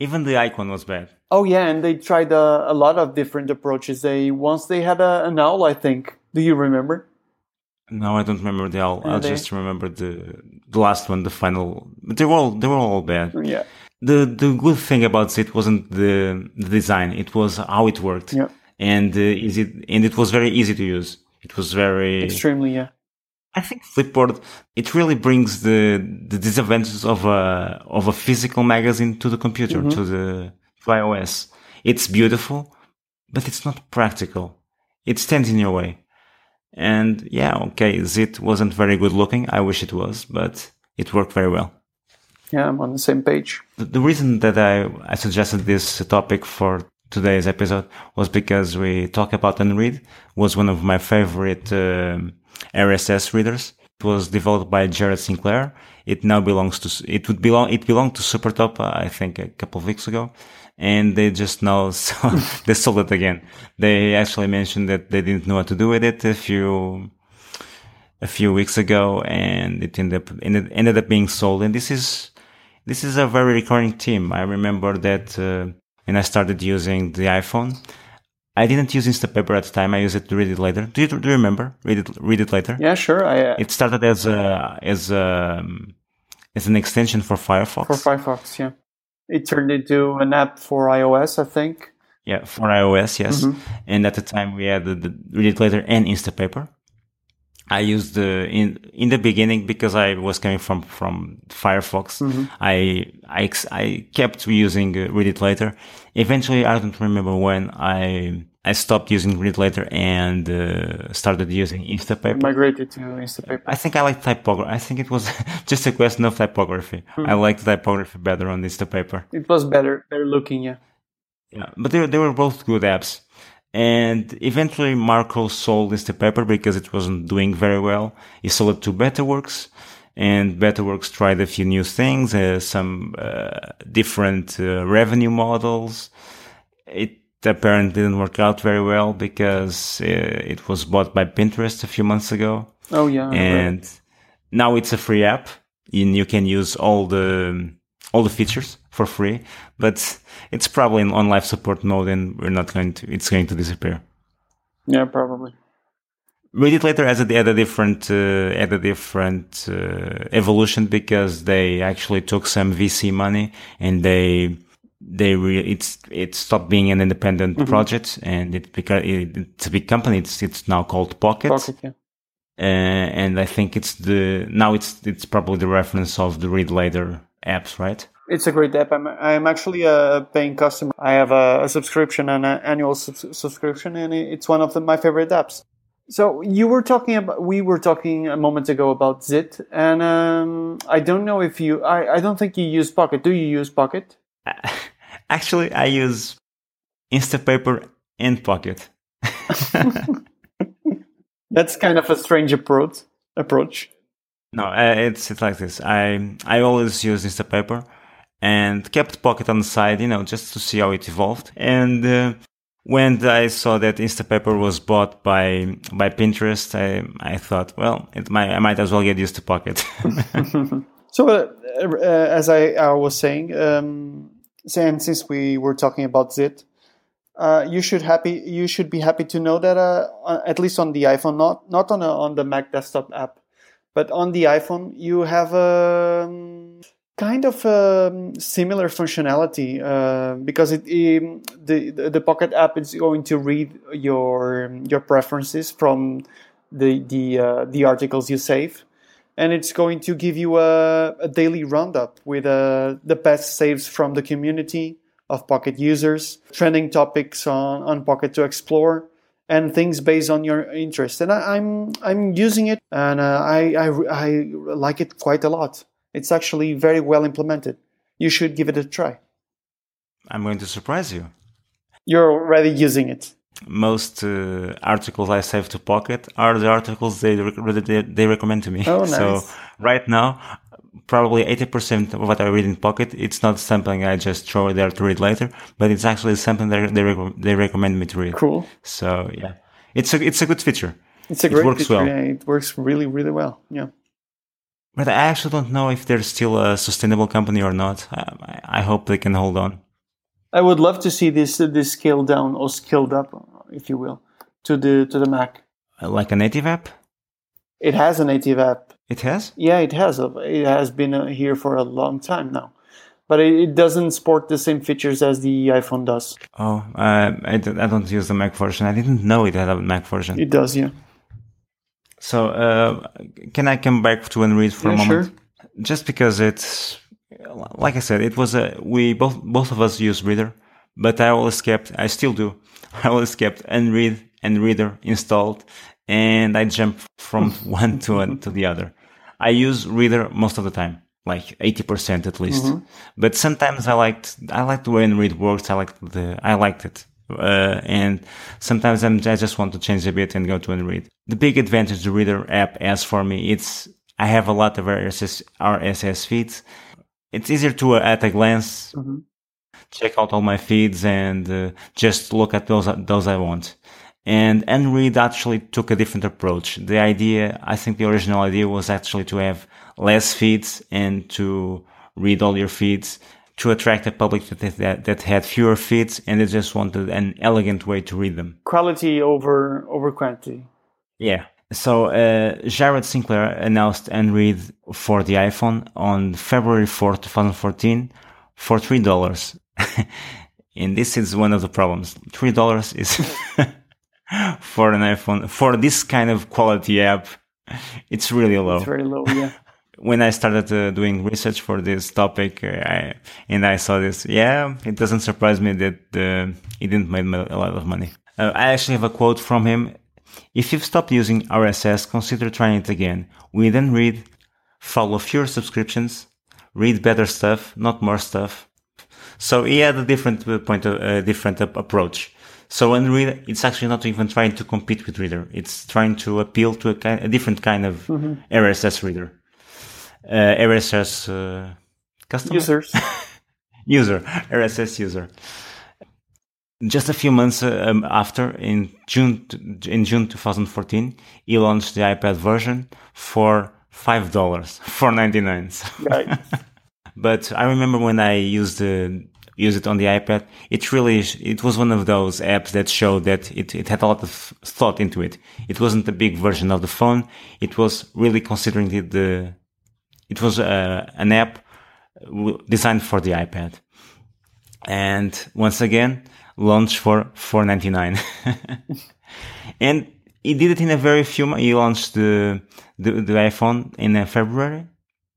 Even the icon was bad. Oh yeah, and they tried a, a lot of different approaches. They once they had a, an owl, I think. Do you remember? No, I don't remember the owl. I just remember the the last one, the final. They were all they were all bad. Yeah. The the good thing about it wasn't the, the design; it was how it worked. Yeah. And uh, is it and it was very easy to use. It was very extremely yeah. I think Flipboard it really brings the the disadvantages of a of a physical magazine to the computer mm-hmm. to the to iOS. It's beautiful, but it's not practical. It stands in your way. And yeah, okay, Zite wasn't very good looking. I wish it was, but it worked very well. Yeah, I'm on the same page. The, the reason that I, I suggested this topic for today's episode was because we talk about Unread was one of my favorite um, RSS readers. It was developed by Jared Sinclair. It now belongs to, it would belong, it belonged to Supertop, uh, I think a couple of weeks ago. And they just now, they sold it again. They actually mentioned that they didn't know what to do with it a few, a few weeks ago and it ended up, ended, ended up being sold. And this is, this is a very recurring theme. I remember that, uh, when I started using the iPhone, I didn't use Instapaper at the time. I used it to read it later. Do you, do you remember? Read it, read it later. Yeah, sure. I, uh, it started as a, as a, as an extension for Firefox. For Firefox, yeah. It turned into an app for iOS, I think. Yeah, for iOS, yes. Mm-hmm. And at the time we had the, the Read It Later and Instapaper. I used the in in the beginning because I was coming from from Firefox. Mm-hmm. I I I kept using uh, Read It Later. Eventually, I don't remember when I I stopped using Read It Later and uh, started using Instapaper. Migrated to Instapaper. I think I like typography. I think it was just a question of typography. Mm-hmm. I liked typography better on Instapaper. It was better, better looking, yeah. Yeah, but they they were both good apps. And eventually Marco sold Instapaper because it wasn't doing very well. He sold it to Betaworks and Betaworks tried a few new things, uh, some uh, different uh, revenue models. It apparently didn't work out very well because uh, it was bought by Pinterest a few months ago. Oh yeah. And right. now it's a free app and you can use all the all the features for free, but it's probably in on life support mode and we're not going to, it's going to disappear. Yeah, probably. Read it later as a, had a different, uh, had a different, uh, evolution because they actually took some VC money and they, they re- it's, it stopped being an independent mm-hmm. project and it because it, it's a big company. It's, it's now called Pocket. Pocket yeah. Uh, and I think it's the, now it's, it's probably the reference of the read later apps, right? It's a great app. I'm, I'm actually a paying customer. I have a, a subscription, an annual sub- subscription, and it's one of the, my favorite apps. So you were talking about, we were talking a moment ago about Zite, and um, I don't know if you, I, I don't think you use Pocket. Do you use Pocket? Actually, I use Instapaper and Pocket. That's kind of a strange approach. Approach. No, uh, it's it's like this. I I always use Instapaper and kept Pocket on the side, you know, just to see how it evolved. And uh, when I saw that Instapaper was bought by by Pinterest, I I thought, well, it might I might as well get used to Pocket. so, uh, uh, as I, I, was saying, um, and since we were talking about Zite, uh, you should happy you should be happy to know that uh, at least on the iPhone, not not on a, on the Mac desktop app, but on the iPhone, you have a um, kind of um, similar functionality uh, because it, um, the the Pocket app is going to read your your preferences from the the uh, the articles you save, and it's going to give you a, a daily roundup with uh, the best saves from the community of Pocket users, trending topics on on Pocket to explore and things based on your interest. And I, am I'm, I'm using it, and uh, I, I I like it quite a lot. It's actually very well implemented. You should give it a try. I'm going to surprise you. You're already using it. Most uh, articles I save to Pocket are the articles they they, they recommend to me. Oh, nice. So right now, probably 80% of what I read in Pocket, it's not something I just throw there to read later, but it's actually something that they, rec- they recommend me to read. Cool. So yeah, it's a, it's a good feature. It's a great it works feature. Well. Yeah, it works really, really well. Yeah. But I actually don't know if they're still a sustainable company or not. I, I hope they can hold on. I would love to see this this scaled down or scaled up, if you will, to the to the Mac. Uh, like a native app. It has a native app. It has? Yeah, it has. It has been uh, here for a long time now. But it, doesn't support the same features as the iPhone does. Oh, uh, I, I don't use the Mac version. I didn't know it had a Mac version. It does, yeah. So, uh, can I come back to Unread for yeah, a moment? Sure. Just because it's, like I said, it was a, we both, both of us use Reeder, but I always kept, I still do, I always kept Unread and Reeder installed and I jump from one to one to the other. I use Reeder most of the time, like 80% at least. Mm-hmm. But sometimes I liked, I liked the way Unread works. I liked the, I liked it. Uh, and sometimes I'm, i just want to change a bit and go to Unread. The big advantage the Reeder app has for me, it's, I have a lot of RSS, RSS feeds. It's easier to, uh, at a glance, mm-hmm. check out all my feeds and uh, just look at those, those I want. And Unread actually took a different approach. The idea, I think the original idea was actually to have less feeds and to read all your feeds to attract a public that, that, that had fewer feeds and they just wanted an elegant way to read them. Quality over, over quantity. Yeah. So, uh, Jared Sinclair announced Unread for the iPhone on February 4th, 2014 for three dollars. and this is one of the problems. Three dollars is for an iPhone for this kind of quality app. It's really low. It's very low, yeah. when I started uh, doing research for this topic, uh, I, and I saw this, yeah, it doesn't surprise me that uh, he didn't make a lot of money. Uh, I actually have a quote from him. If you've stopped using RSS, consider trying it again. We then read, follow fewer subscriptions, read better stuff, not more stuff. So he had a different uh, point, of, a different approach. So on Reader, it's actually not even trying to compete with Reeder. It's trying to appeal to a, kind, a different kind of mm-hmm. RSS reader. Uh, RSS uh, customer? Users. user, RSS user. Just a few months uh, um, after, in June, in June 2014, he launched the iPad version for five dollars, four ninety nine. Right. but I remember when I used the use it on the iPad, it really, it was one of those apps that showed that it, it had a lot of thought into it. It wasn't a big version of the phone. It was really considering the, the it was uh, an app designed for the iPad. And once again, launched for 4.99. and he did it in a very few months. He launched the, the, the iPhone in uh, February,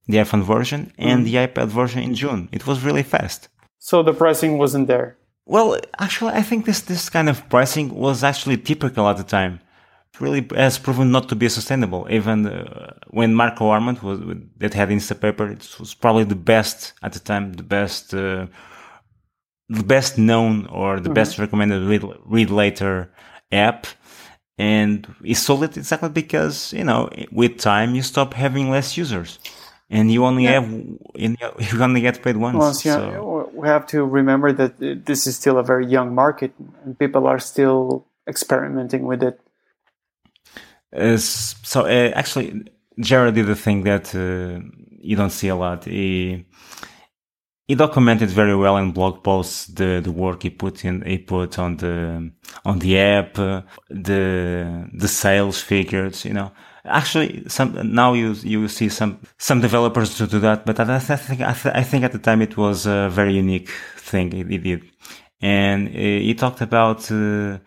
the iPhone version, and mm. the iPad version in June. It was really fast. So the pricing wasn't there. Well, actually, I think this this kind of pricing was actually typical at the time. It really has proven not to be sustainable. Even uh, when Marco Arment was that had Instapaper, it was probably the best at the time, the best, uh, the best known or the mm-hmm. best recommended read, read later app. And he sold it exactly because you know with time you stop having less users and you only yeah. have you only get paid once. Once, yeah. So. We have to remember that this is still a very young market, and people are still experimenting with it. Uh, so uh, actually, Jared did a thing that uh, you don't see a lot. He he documented very well in blog posts the, the work he put in he put on the on the app, the the sales figures, you know Actually, some now you you see some some developers to do that, but I, I think I, th- I, think at the time it was a very unique thing he, did, and uh, he talked about uh,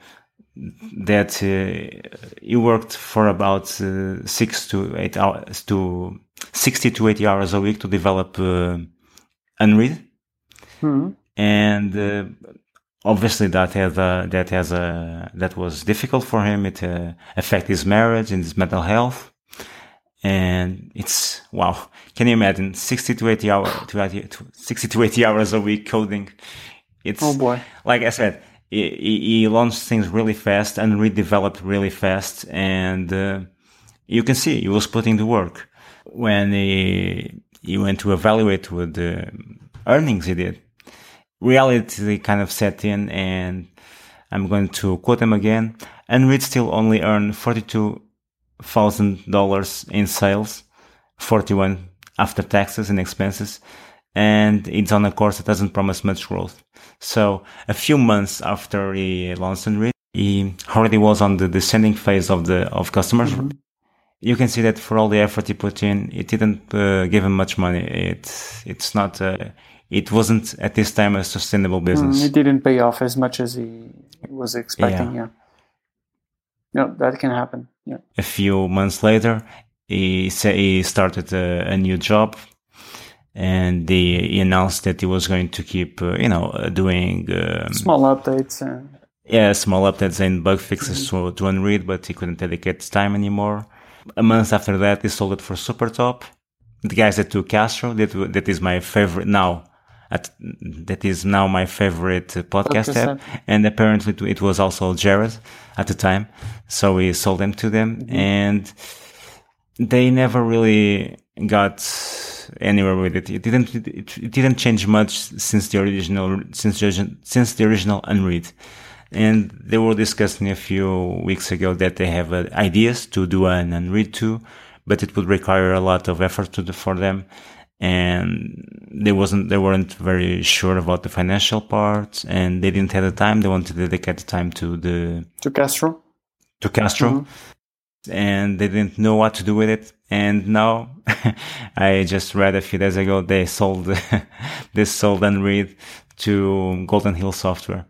that uh, he worked for about uh, six to eight hours to sixty to eighty hours a week to develop uh, Unread, mm-hmm. and uh, obviously that has a, that has a that was difficult for him. It uh, affected his marriage and his mental health. And it's wow! Can you imagine sixty to eighty hours, to 60 to eighty hours a week coding? It's oh boy! Like I said, he, he launched things really fast and redeveloped really fast, and uh, you can see he was putting the work. When he he went to evaluate with the earnings he did, reality kind of set in and I'm going to quote them again. Unread still only earned $42,000 in sales, 41 after taxes and expenses. And it's on a course that doesn't promise much growth. So a few months after he launched Unread, he already was on the descending phase of the, of customers. Mm-hmm. You can see that for all the effort he put in, it didn't uh, give him much money. It, it's not, uh, it wasn't at this time a sustainable hmm, business. Mm, it didn't pay off as much as he was expecting. Yeah. yeah. No, that can happen. Yeah. A few months later, he said he started a, a new job, and they, he announced that he was going to keep, uh, you know, uh, doing um, small updates. And... Yeah, small updates and bug fixes mm-hmm. to, to Unread, but he couldn't dedicate time anymore. A month after that, he sold it for Supertop. The guys that took Castro, that that is my favorite now at, that is now my favorite podcast app. And apparently it was also Jared at the time. So we sold them to them mm-hmm. and they never really got anywhere with it. It didn't, it, it, didn't change much since the original, since the, since the original Unread. And they were discussing a few weeks ago that they have uh, ideas to do an Unread 2, but it would require a lot of effort to, for them and they wasn't they weren't very sure about the financial part and they didn't have the time they wanted to dedicate the time to the to castro to castro mm-hmm. and they didn't know what to do with it. And now I just read a few days ago they sold they sold Unread to Golden Hill Software.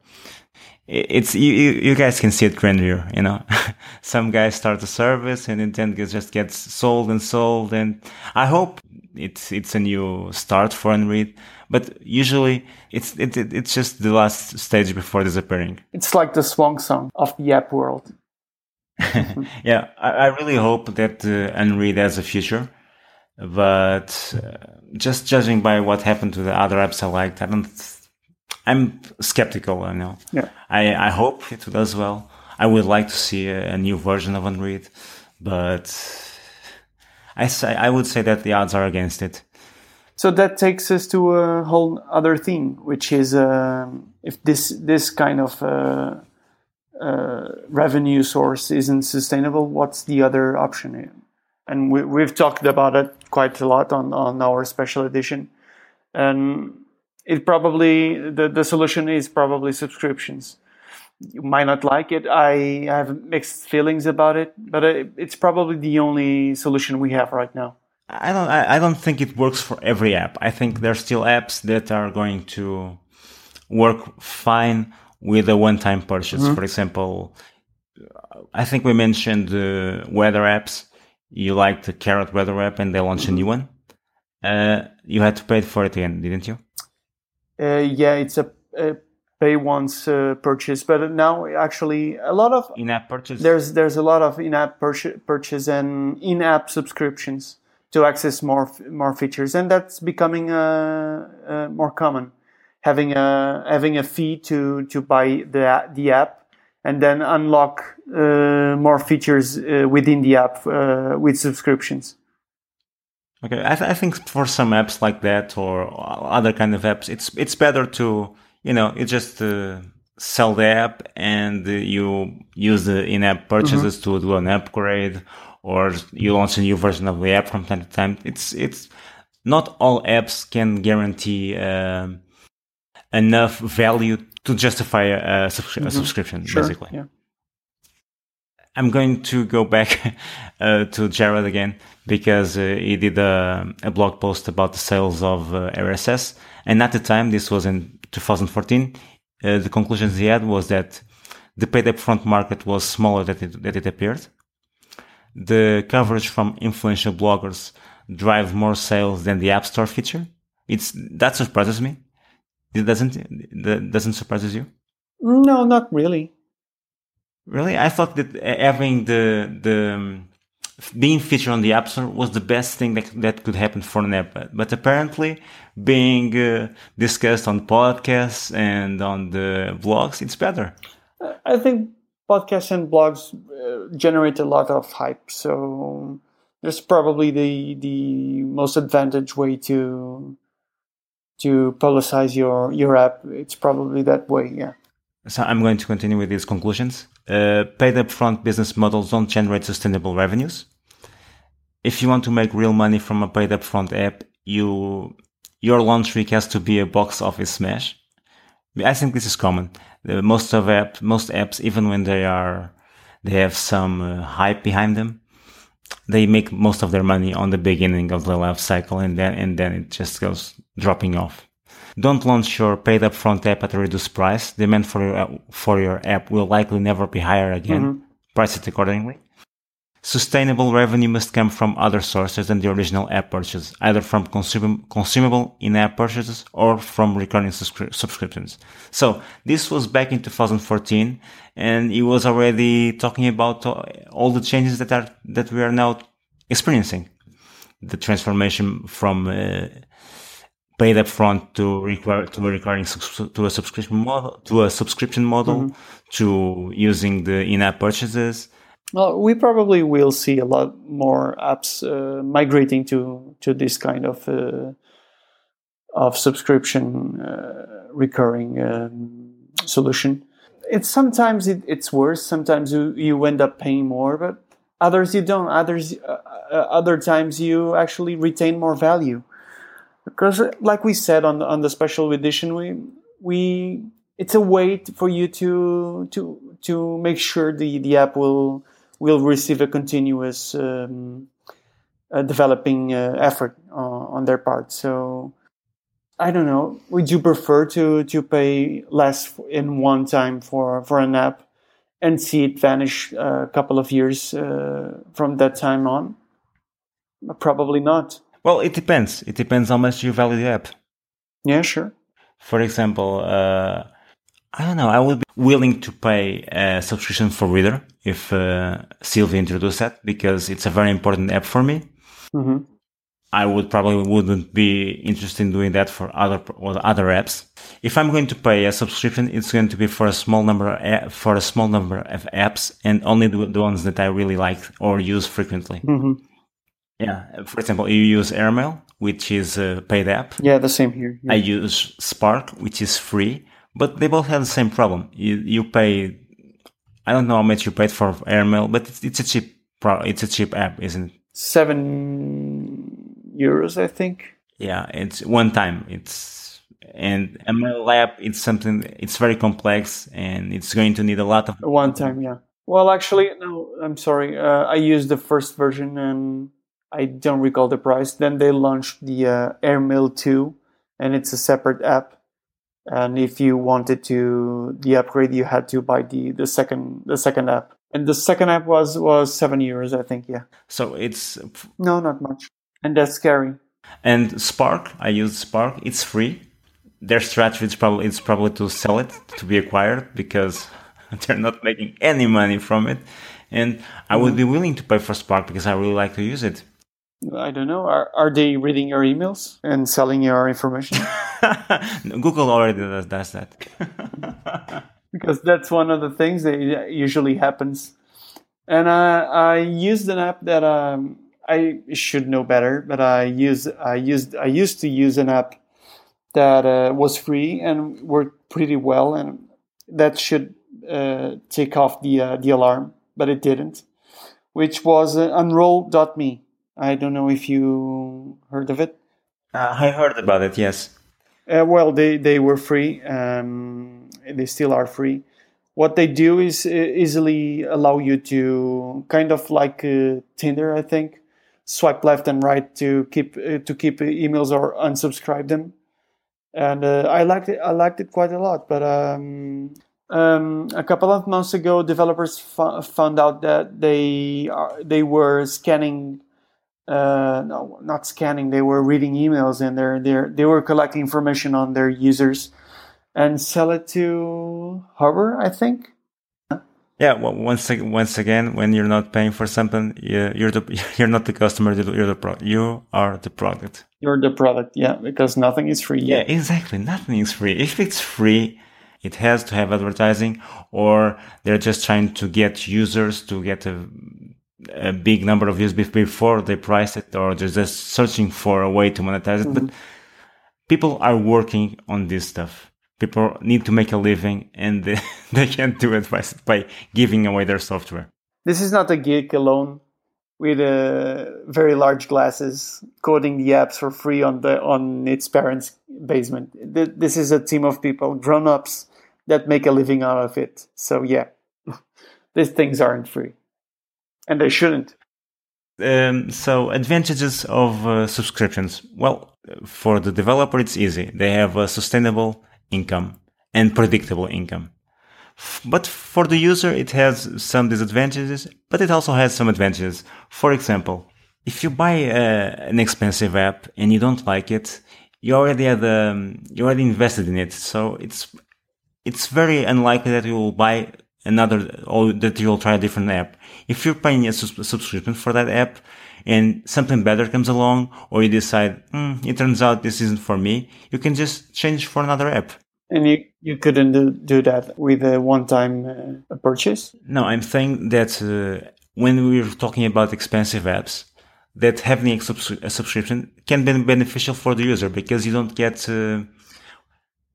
It's you, you guys can see it grandeur, you know. Some guys start a service and then it just gets sold and sold. And I hope it's it's a new start for Unread. But usually it's it, it, it's just the last stage before disappearing. It's like the swan song of the app world. yeah, I, I, really hope that uh, Unread has a future. But uh, just judging by what happened to the other apps I liked, I don't. I'm skeptical. I know. Yeah. I I hope it does well. I would like to see a, a new version of Unread, but I say I would say that the odds are against it. So that takes us to a whole other thing, which is uh, if this this kind of uh, uh, revenue source isn't sustainable, what's the other option? And we, we've talked about it quite a lot on, on our special edition. And it probably, the, the solution is probably subscriptions. You might not like it. I have mixed feelings about it, but it's probably the only solution we have right now. I don't. I don't think it works for every app. I think there's still apps that are going to work fine with a one-time purchase. Mm-hmm. For example, I think we mentioned the weather apps. You liked the Carrot weather app, and they launched mm-hmm. a new one. Uh, you had to pay for it again, didn't you? Uh, yeah, it's a, a pay once uh, purchase, but now actually a lot of in-app purchase. There's there's a lot of in-app purchase, purchase and in-app subscriptions to access more more features, and that's becoming uh, uh, more common having a having a fee to to buy the the app and then unlock uh, more features uh, within the app uh, with subscriptions. Okay, I, th- I, think for some apps like that or other kind of apps, it's it's better to you know you just uh, sell the app and you use the in-app purchases mm-hmm. to do an upgrade or you launch a new version of the app from time to time. It's it's not all apps can guarantee. Um, enough value to justify a, subscri- mm-hmm. a subscription, sure. basically. Yeah. I'm going to go back uh, to Jared again because uh, he did a, a, blog post about the sales of uh, RSS. And at the time, this was in 2014, uh, the conclusions he had was that the paid upfront market was smaller than it, than it appeared. The coverage from influential bloggers drive more sales than the App Store feature. It's that surprises me it doesn't that doesn't surprise you? No, not really. Really, I thought that having the the um, being featured on the App Store was the best thing that that could happen for an app. But apparently, being uh, discussed on podcasts and on the blogs, it's better. I think podcasts and blogs uh, generate a lot of hype, so there's probably the the most advantage way to to publicize your your app. It's probably that way. Yeah. So I'm going to continue with these conclusions. Uh, paid upfront business models don't generate sustainable revenues. If you want to make real money from a paid upfront app, you your launch week has to be a box office smash. I think this is common. Most of app, most apps, even when they are, they have some uh, hype behind them, they make most of their money on the beginning of the life cycle and then and then it just goes dropping off. Don't launch your paid upfront app at a reduced price. Demand for your, for your app will likely never be higher again. Mm-hmm. Price it accordingly. Sustainable revenue must come from other sources than the original app purchase, either from consum- consumable in-app purchases or from recurring subscri- subscriptions. So this was back in 2014 and he was already talking about all the changes that are, that we are now experiencing. The transformation from uh, paid upfront to require to a recurring to a subscription model to a subscription model mm-hmm. to using the in-app purchases well, we probably will see a lot more apps uh, migrating to to this kind of uh, of subscription uh, recurring um, solution. It's sometimes it, it's worse. Sometimes you, you end up paying more, but others you don't. Others uh, uh, other times you actually retain more value because, like we said on the, on the special edition, we we it's a way for you to to to make sure the the app will will receive a continuous um, uh, developing uh, effort on their part. So I don't know. Would you prefer to to pay less in one time for for an app and see it vanish a couple of years uh, from that time on? Probably not. Well, it depends. It depends how much you value the app. Yeah, sure. For example, uh, I don't know. I would be willing to pay a subscription for Reeder if uh, Silvio introduced that because it's a very important app for me. Mm-hmm. I would probably wouldn't be interested in doing that for other other apps. If I'm going to pay a subscription, it's going to be for a small number for a small number of apps and only the, the ones that I really like or use frequently. Mm-hmm. Yeah, for example, you use Airmail, which is a paid app. Yeah, the same here. Yeah. I use Spark, which is free, but they both have the same problem. You you pay, I don't know how much you paid for Airmail, but it's, it's a cheap pro, it's a cheap app, isn't it? Seven euros, I think. Yeah, it's one time. It's and ML Lab. It's something. It's very complex, and it's going to need a lot of one time. Yeah. Well, actually, no. I'm sorry. Uh, I used the first version, and I don't recall the price. Then they launched the uh, Airmail 2, and it's a separate app. And if you wanted to the upgrade, you had to buy the, the second the second app. And the second app was was seven euros, I think. Yeah. So it's no, not much, and that's scary. And Spark, I use Spark. It's free. Their strategy is probably it's probably to sell it to be acquired because they're not making any money from it. And I would mm-hmm. be willing to pay for Spark because I really like to use it. I don't know. Are, are they reading your emails and selling your information? Google already does, does that. because that's one of the things that usually happens. And I, I used an app that um, I should know better, but I use I used I used to use an app that uh, was free and worked pretty well, and that should uh, take off the uh, the alarm, but it didn't. Which was uh, Unroll.me I don't know if you heard of it. Uh, I heard about it. Yes. Uh, well, they they were free. Um, they still are free. What they do is uh, easily allow you to kind of like uh, Tinder, I think, swipe left and right to keep uh, to keep emails or unsubscribe them. And uh, I liked it. I liked it quite a lot. But um, um, a couple of months ago, developers found out that they are, they were scanning uh, no, not scanning. They were reading emails and they're, they're, they were collecting information on their users and sell it to Harbor, I think. Yeah, well, once once again, when you're not paying for something, you're the you're not the customer. You're the pro. You are the product. You're the product, yeah, because nothing is free. Yeah, exactly. Nothing is free. If it's free, it has to have advertising, or they're just trying to get users to get a a big number of views before they price it or they're just searching for a way to monetize it. Mm-hmm. But people are working on this stuff. People need to make a living and they, they can't do it by, by giving away their software. This is not a geek alone with uh, very large glasses coding the apps for free on the on its parents' basement. This is a team of people, grown-ups, that make a living out of it. So yeah, these things aren't free and they shouldn't. Um, so advantages of uh, subscriptions. Well, for the developer, it's easy. They have a sustainable income and predictable income. But for the user, it has some disadvantages, but it also has some advantages. For example, if you buy uh, an expensive app and you don't like it, you already had um, you already invested in it, so it's it's very unlikely that you will buy another or that you'll try a different app. If you're paying a subscription for that app and something better comes along, or you decide, mm, it turns out this isn't for me, you can just change for another app. And you, you couldn't do, do that with a one time uh, purchase? No, I'm saying that uh, when we're talking about expensive apps, that having a, subs- a, subscription can be beneficial for the user because you don't get uh,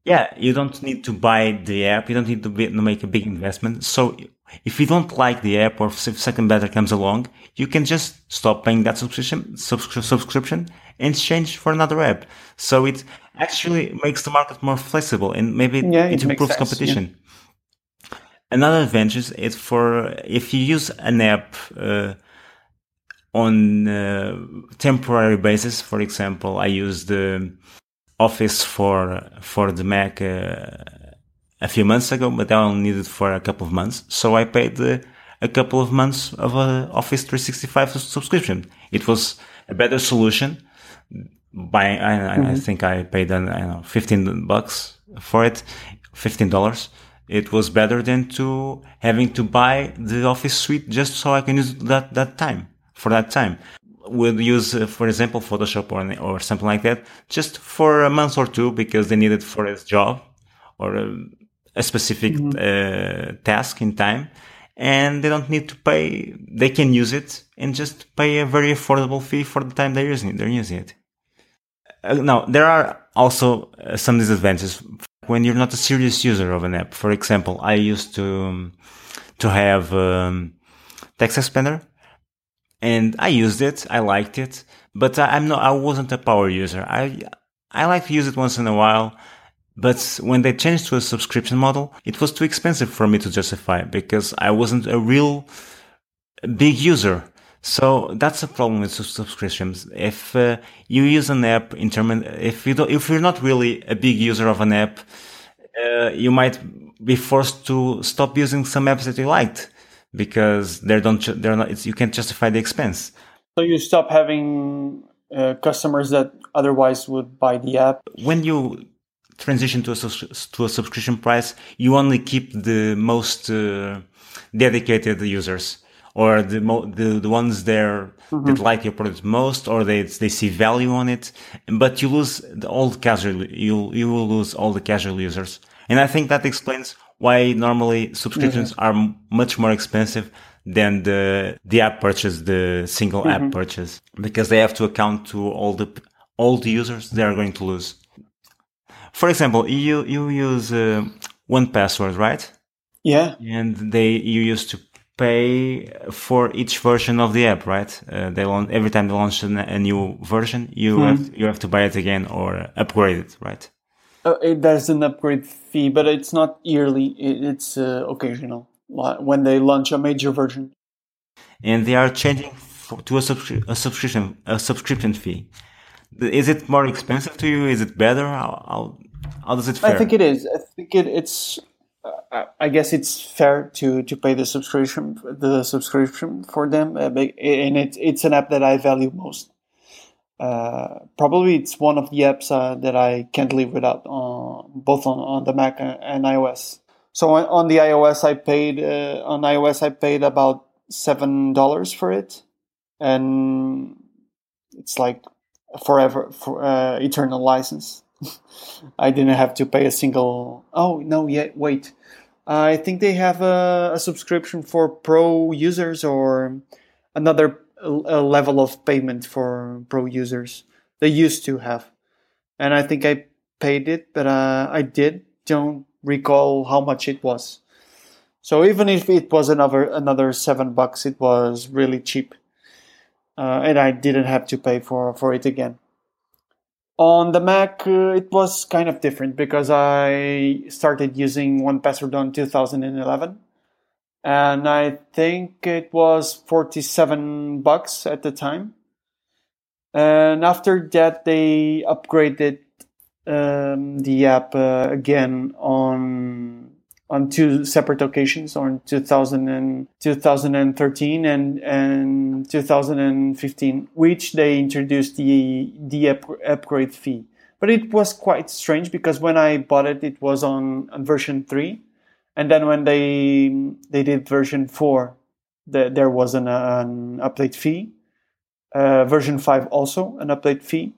yeah, you don't need to buy the app. You don't need to, be, to make a big investment. So if you don't like the app or if something better comes along, you can just stop paying that subscription, subscription and change for another app. So it actually makes the market more flexible and maybe yeah, it, it improves competition. Yeah. another advantage is for if you use an app uh, on uh, temporary basis. For example, I use the Office for for the Mac uh, a few months ago, but I only needed for a couple of months, so I paid uh, a couple of months of a Office 365 subscription. It was a better solution. By I, mm-hmm. I think I paid I don't know 15 bucks for it, fifteen dollars it was better than to having to buy the office suite just so I can use that, that time for that time. We'll use, uh, for example, Photoshop or, or something like that just for a month or two because they need it for a job or a, a specific mm-hmm. uh, task in time. And they don't need to pay. They can use it and just pay a very affordable fee for the time they're using it. They're using it. Uh, now, there are also uh, some disadvantages when you're not a serious user of an app. For example, I used to um, to have um, TextExpander, and I used it. I liked it, but I, am not. I wasn't a power user. I I like to use it once in a while. But when they changed to a subscription model, it was too expensive for me to justify because I wasn't a real big user. So that's a problem with subscriptions. If uh, you use an app in term, if you don't, if you're not really a big user of an app, uh, you might be forced to stop using some apps that you liked because they don't, they're not, you can't justify the expense. So you stop having uh, customers that otherwise would buy the app. When you transition to a to a subscription price, you only keep the most uh, dedicated users or the the, the ones there mm-hmm. that like your product most or they they see value on it but you lose the old casual you you will lose all the casual users and i think that explains why normally subscriptions mm-hmm. are much more expensive than the the app purchase the single mm-hmm. app purchase because they have to account to all the all the users they are going to lose for example you you use uh, 1Password right yeah and they you used to pay for each version of the app, right? Uh, they launch every time they launch a new version, you hmm. have you have to buy it again or upgrade it, right? Uh, it, there's an upgrade fee, but it's not yearly. It, it's uh, occasional when they launch a major version. And they are changing to a, subscri- a subscription a subscription fee. Is it more expensive to you? Is it better? How, how, how does it fare? I think it is. I think it, it's I guess it's fair to to pay the subscription the subscription for them, uh, and it's it's an app that I value most. Uh, probably it's one of the apps uh, that I can't live without, on, both on, on the Mac and iOS. So on, on the iOS, I paid uh, on iOS I paid about seven dollars for it, and it's like forever for uh, eternal license. I didn't have to pay a single. Oh no! Yet wait. I think they have a, a subscription for pro users or another level of payment for pro users. They used to have, and I think I paid it, but uh, I did don't recall how much it was. So even if it was another another seven bucks, it was really cheap, uh, and I didn't have to pay for for it again. On the Mac, uh, it was kind of different because I started using 1Password on 2011, and I think it was 47 bucks at the time. And after that, they upgraded um, the app uh, again on on two separate occasions on 2000 and 2013 and, and 2015, which they introduced the, the up, upgrade fee. But it was quite strange because when I bought it, it was on, on version 3. And then when they, they did version 4, the, there was an, an update fee. Uh, version 5 also an update fee.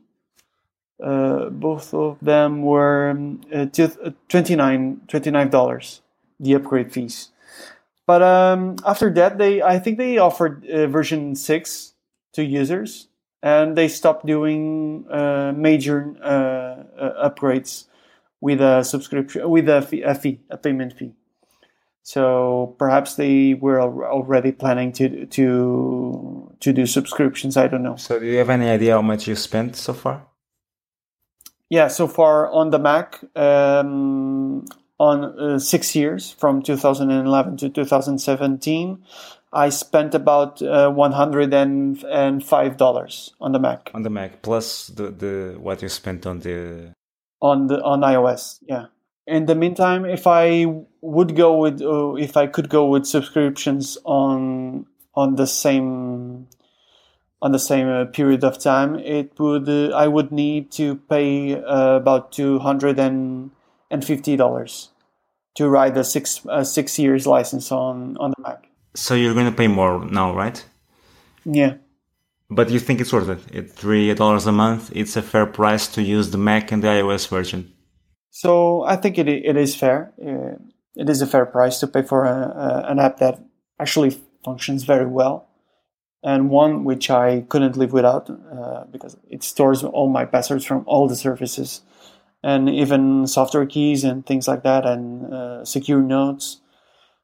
Uh, both of them were um, uh, $29, $29 the upgrade fees. But um, after that, they I think they offered uh, version six to users, and they stopped doing uh, major uh, uh upgrades with a subscription with a fee, a fee, a payment fee. So perhaps they were already planning to to to do subscriptions. I don't know. So do you have any idea how much you spent so far? Yeah, so far on the Mac, um, on uh, six years from 2011 to 2017 i spent about uh, 105 dollars on the mac. On the mac plus the, the what you spent on the on the on ios yeah. In the meantime if i would go with uh, if i could go with subscriptions on on the same on the same uh, period of time, it would uh, I would need to pay uh, about two hundred and fifty dollars to ride a six six years license on on the Mac. So you're going to pay more now, right? Yeah. But you think it's worth it? At three dollars a month, it's a fair price to use the Mac and the iOS version. So I think it it is fair. Uh, it is a fair price to pay for a, a, an app that actually functions very well and one which I couldn't live without uh, because it stores all my passwords from all the services and even software keys and things like that and uh, secure notes.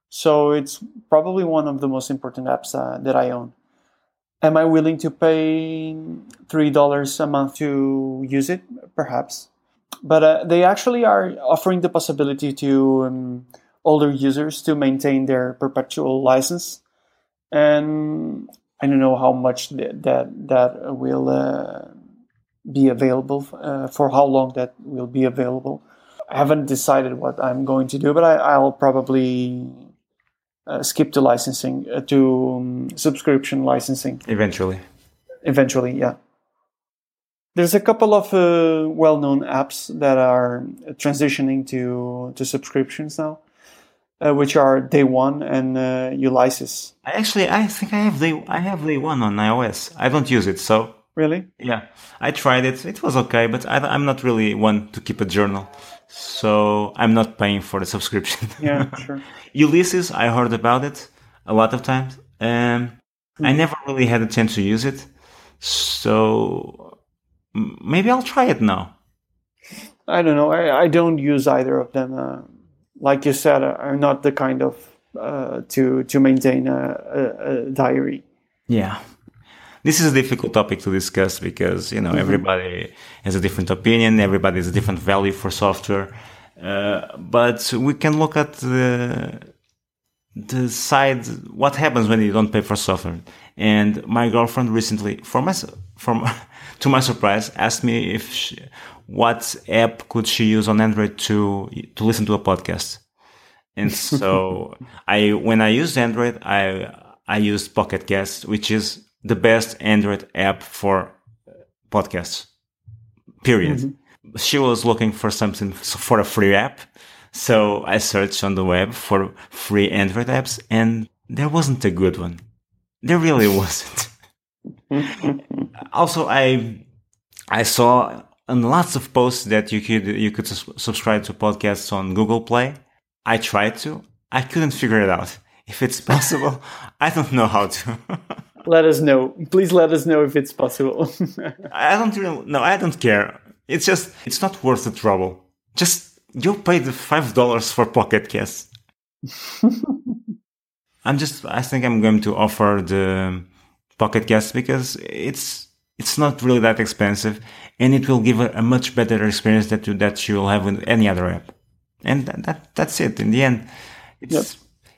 So it's probably one of the most important apps uh, that I own. Am I willing to pay $3 a month to use it? Perhaps. But uh, they actually are offering the possibility to um, older users to maintain their perpetual license and I don't know how much that that, that will uh, be available uh, for how long that will be available. I haven't decided what I'm going to do, but I, will probably uh, skip to licensing uh, to um, subscription licensing eventually. Eventually, yeah. There's a couple of uh, well-known apps that are transitioning to to subscriptions now uh, which are Day One and uh, Ulysses. Actually, I think I have Day I have Day One on iOS. I don't use it, so really, yeah, I tried it. It was okay, but I, am not really one to keep a journal, so I'm not paying for the subscription. Yeah, sure. Ulysses, I heard about it a lot of times. Um, mm-hmm. I hmm. never really had a chance to use it, so maybe I'll try it now. I don't know. I, I don't use either of them. Uh, like you said, are not the kind of uh, to to maintain a, a, a, diary. Yeah, this is a difficult topic to discuss because you know mm-hmm. everybody has a different opinion, everybody has a different value for software. Uh, but we can look at the the side what happens when you don't pay for software. And my girlfriend recently, for my from to my surprise, asked me if she, what app could she use on Android to to listen to a podcast. And so I when I used Android, I I used Pocket Cast, which is the best Android app for podcasts. Period. Mm-hmm. She was looking for something for a free app. So I searched on the web for free Android apps and there wasn't a good one. There really wasn't. also, I I saw and lots of posts that you could you could subscribe to podcasts on Google Play. I tried to. I couldn't figure it out. If it's possible, I don't know how to. let us know. Please let us know if it's possible. I don't really no, I don't care. It's just it's not worth the trouble. Just you pay the five dollars for Pocket Cast. I'm just I think I'm going to offer the Pocket Cast because it's it's not really that expensive and it will give a, a much better experience that you, that you will have with any other app. And that, that that's it. In the end, it's yep.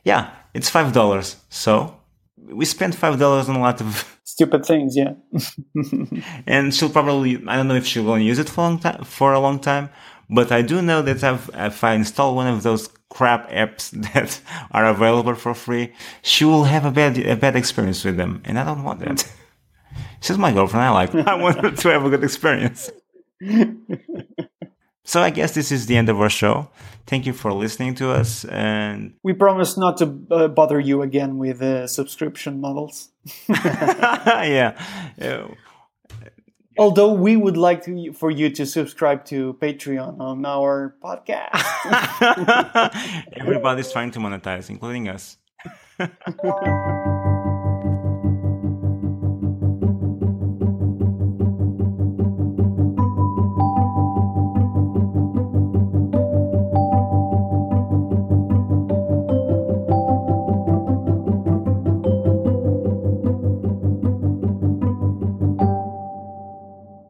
yeah, it's five dollars. So we spent five dollars on a lot of stupid things, yeah. and she'll probably I don't know if she'll to use it for a long time for a long time, but I do know that I've, if I install one of those crap apps that are available for free, she will have a bad a bad experience with them, and I don't want that. She's my girlfriend. I like. I want her to have a good experience. so I guess this is the end of our show. Thank you for listening to us, and we promise not to uh, bother you again with uh, subscription models. yeah. yeah. Although we would like to, for you to subscribe to Patreon on our podcast. Everybody's trying to monetize, including us.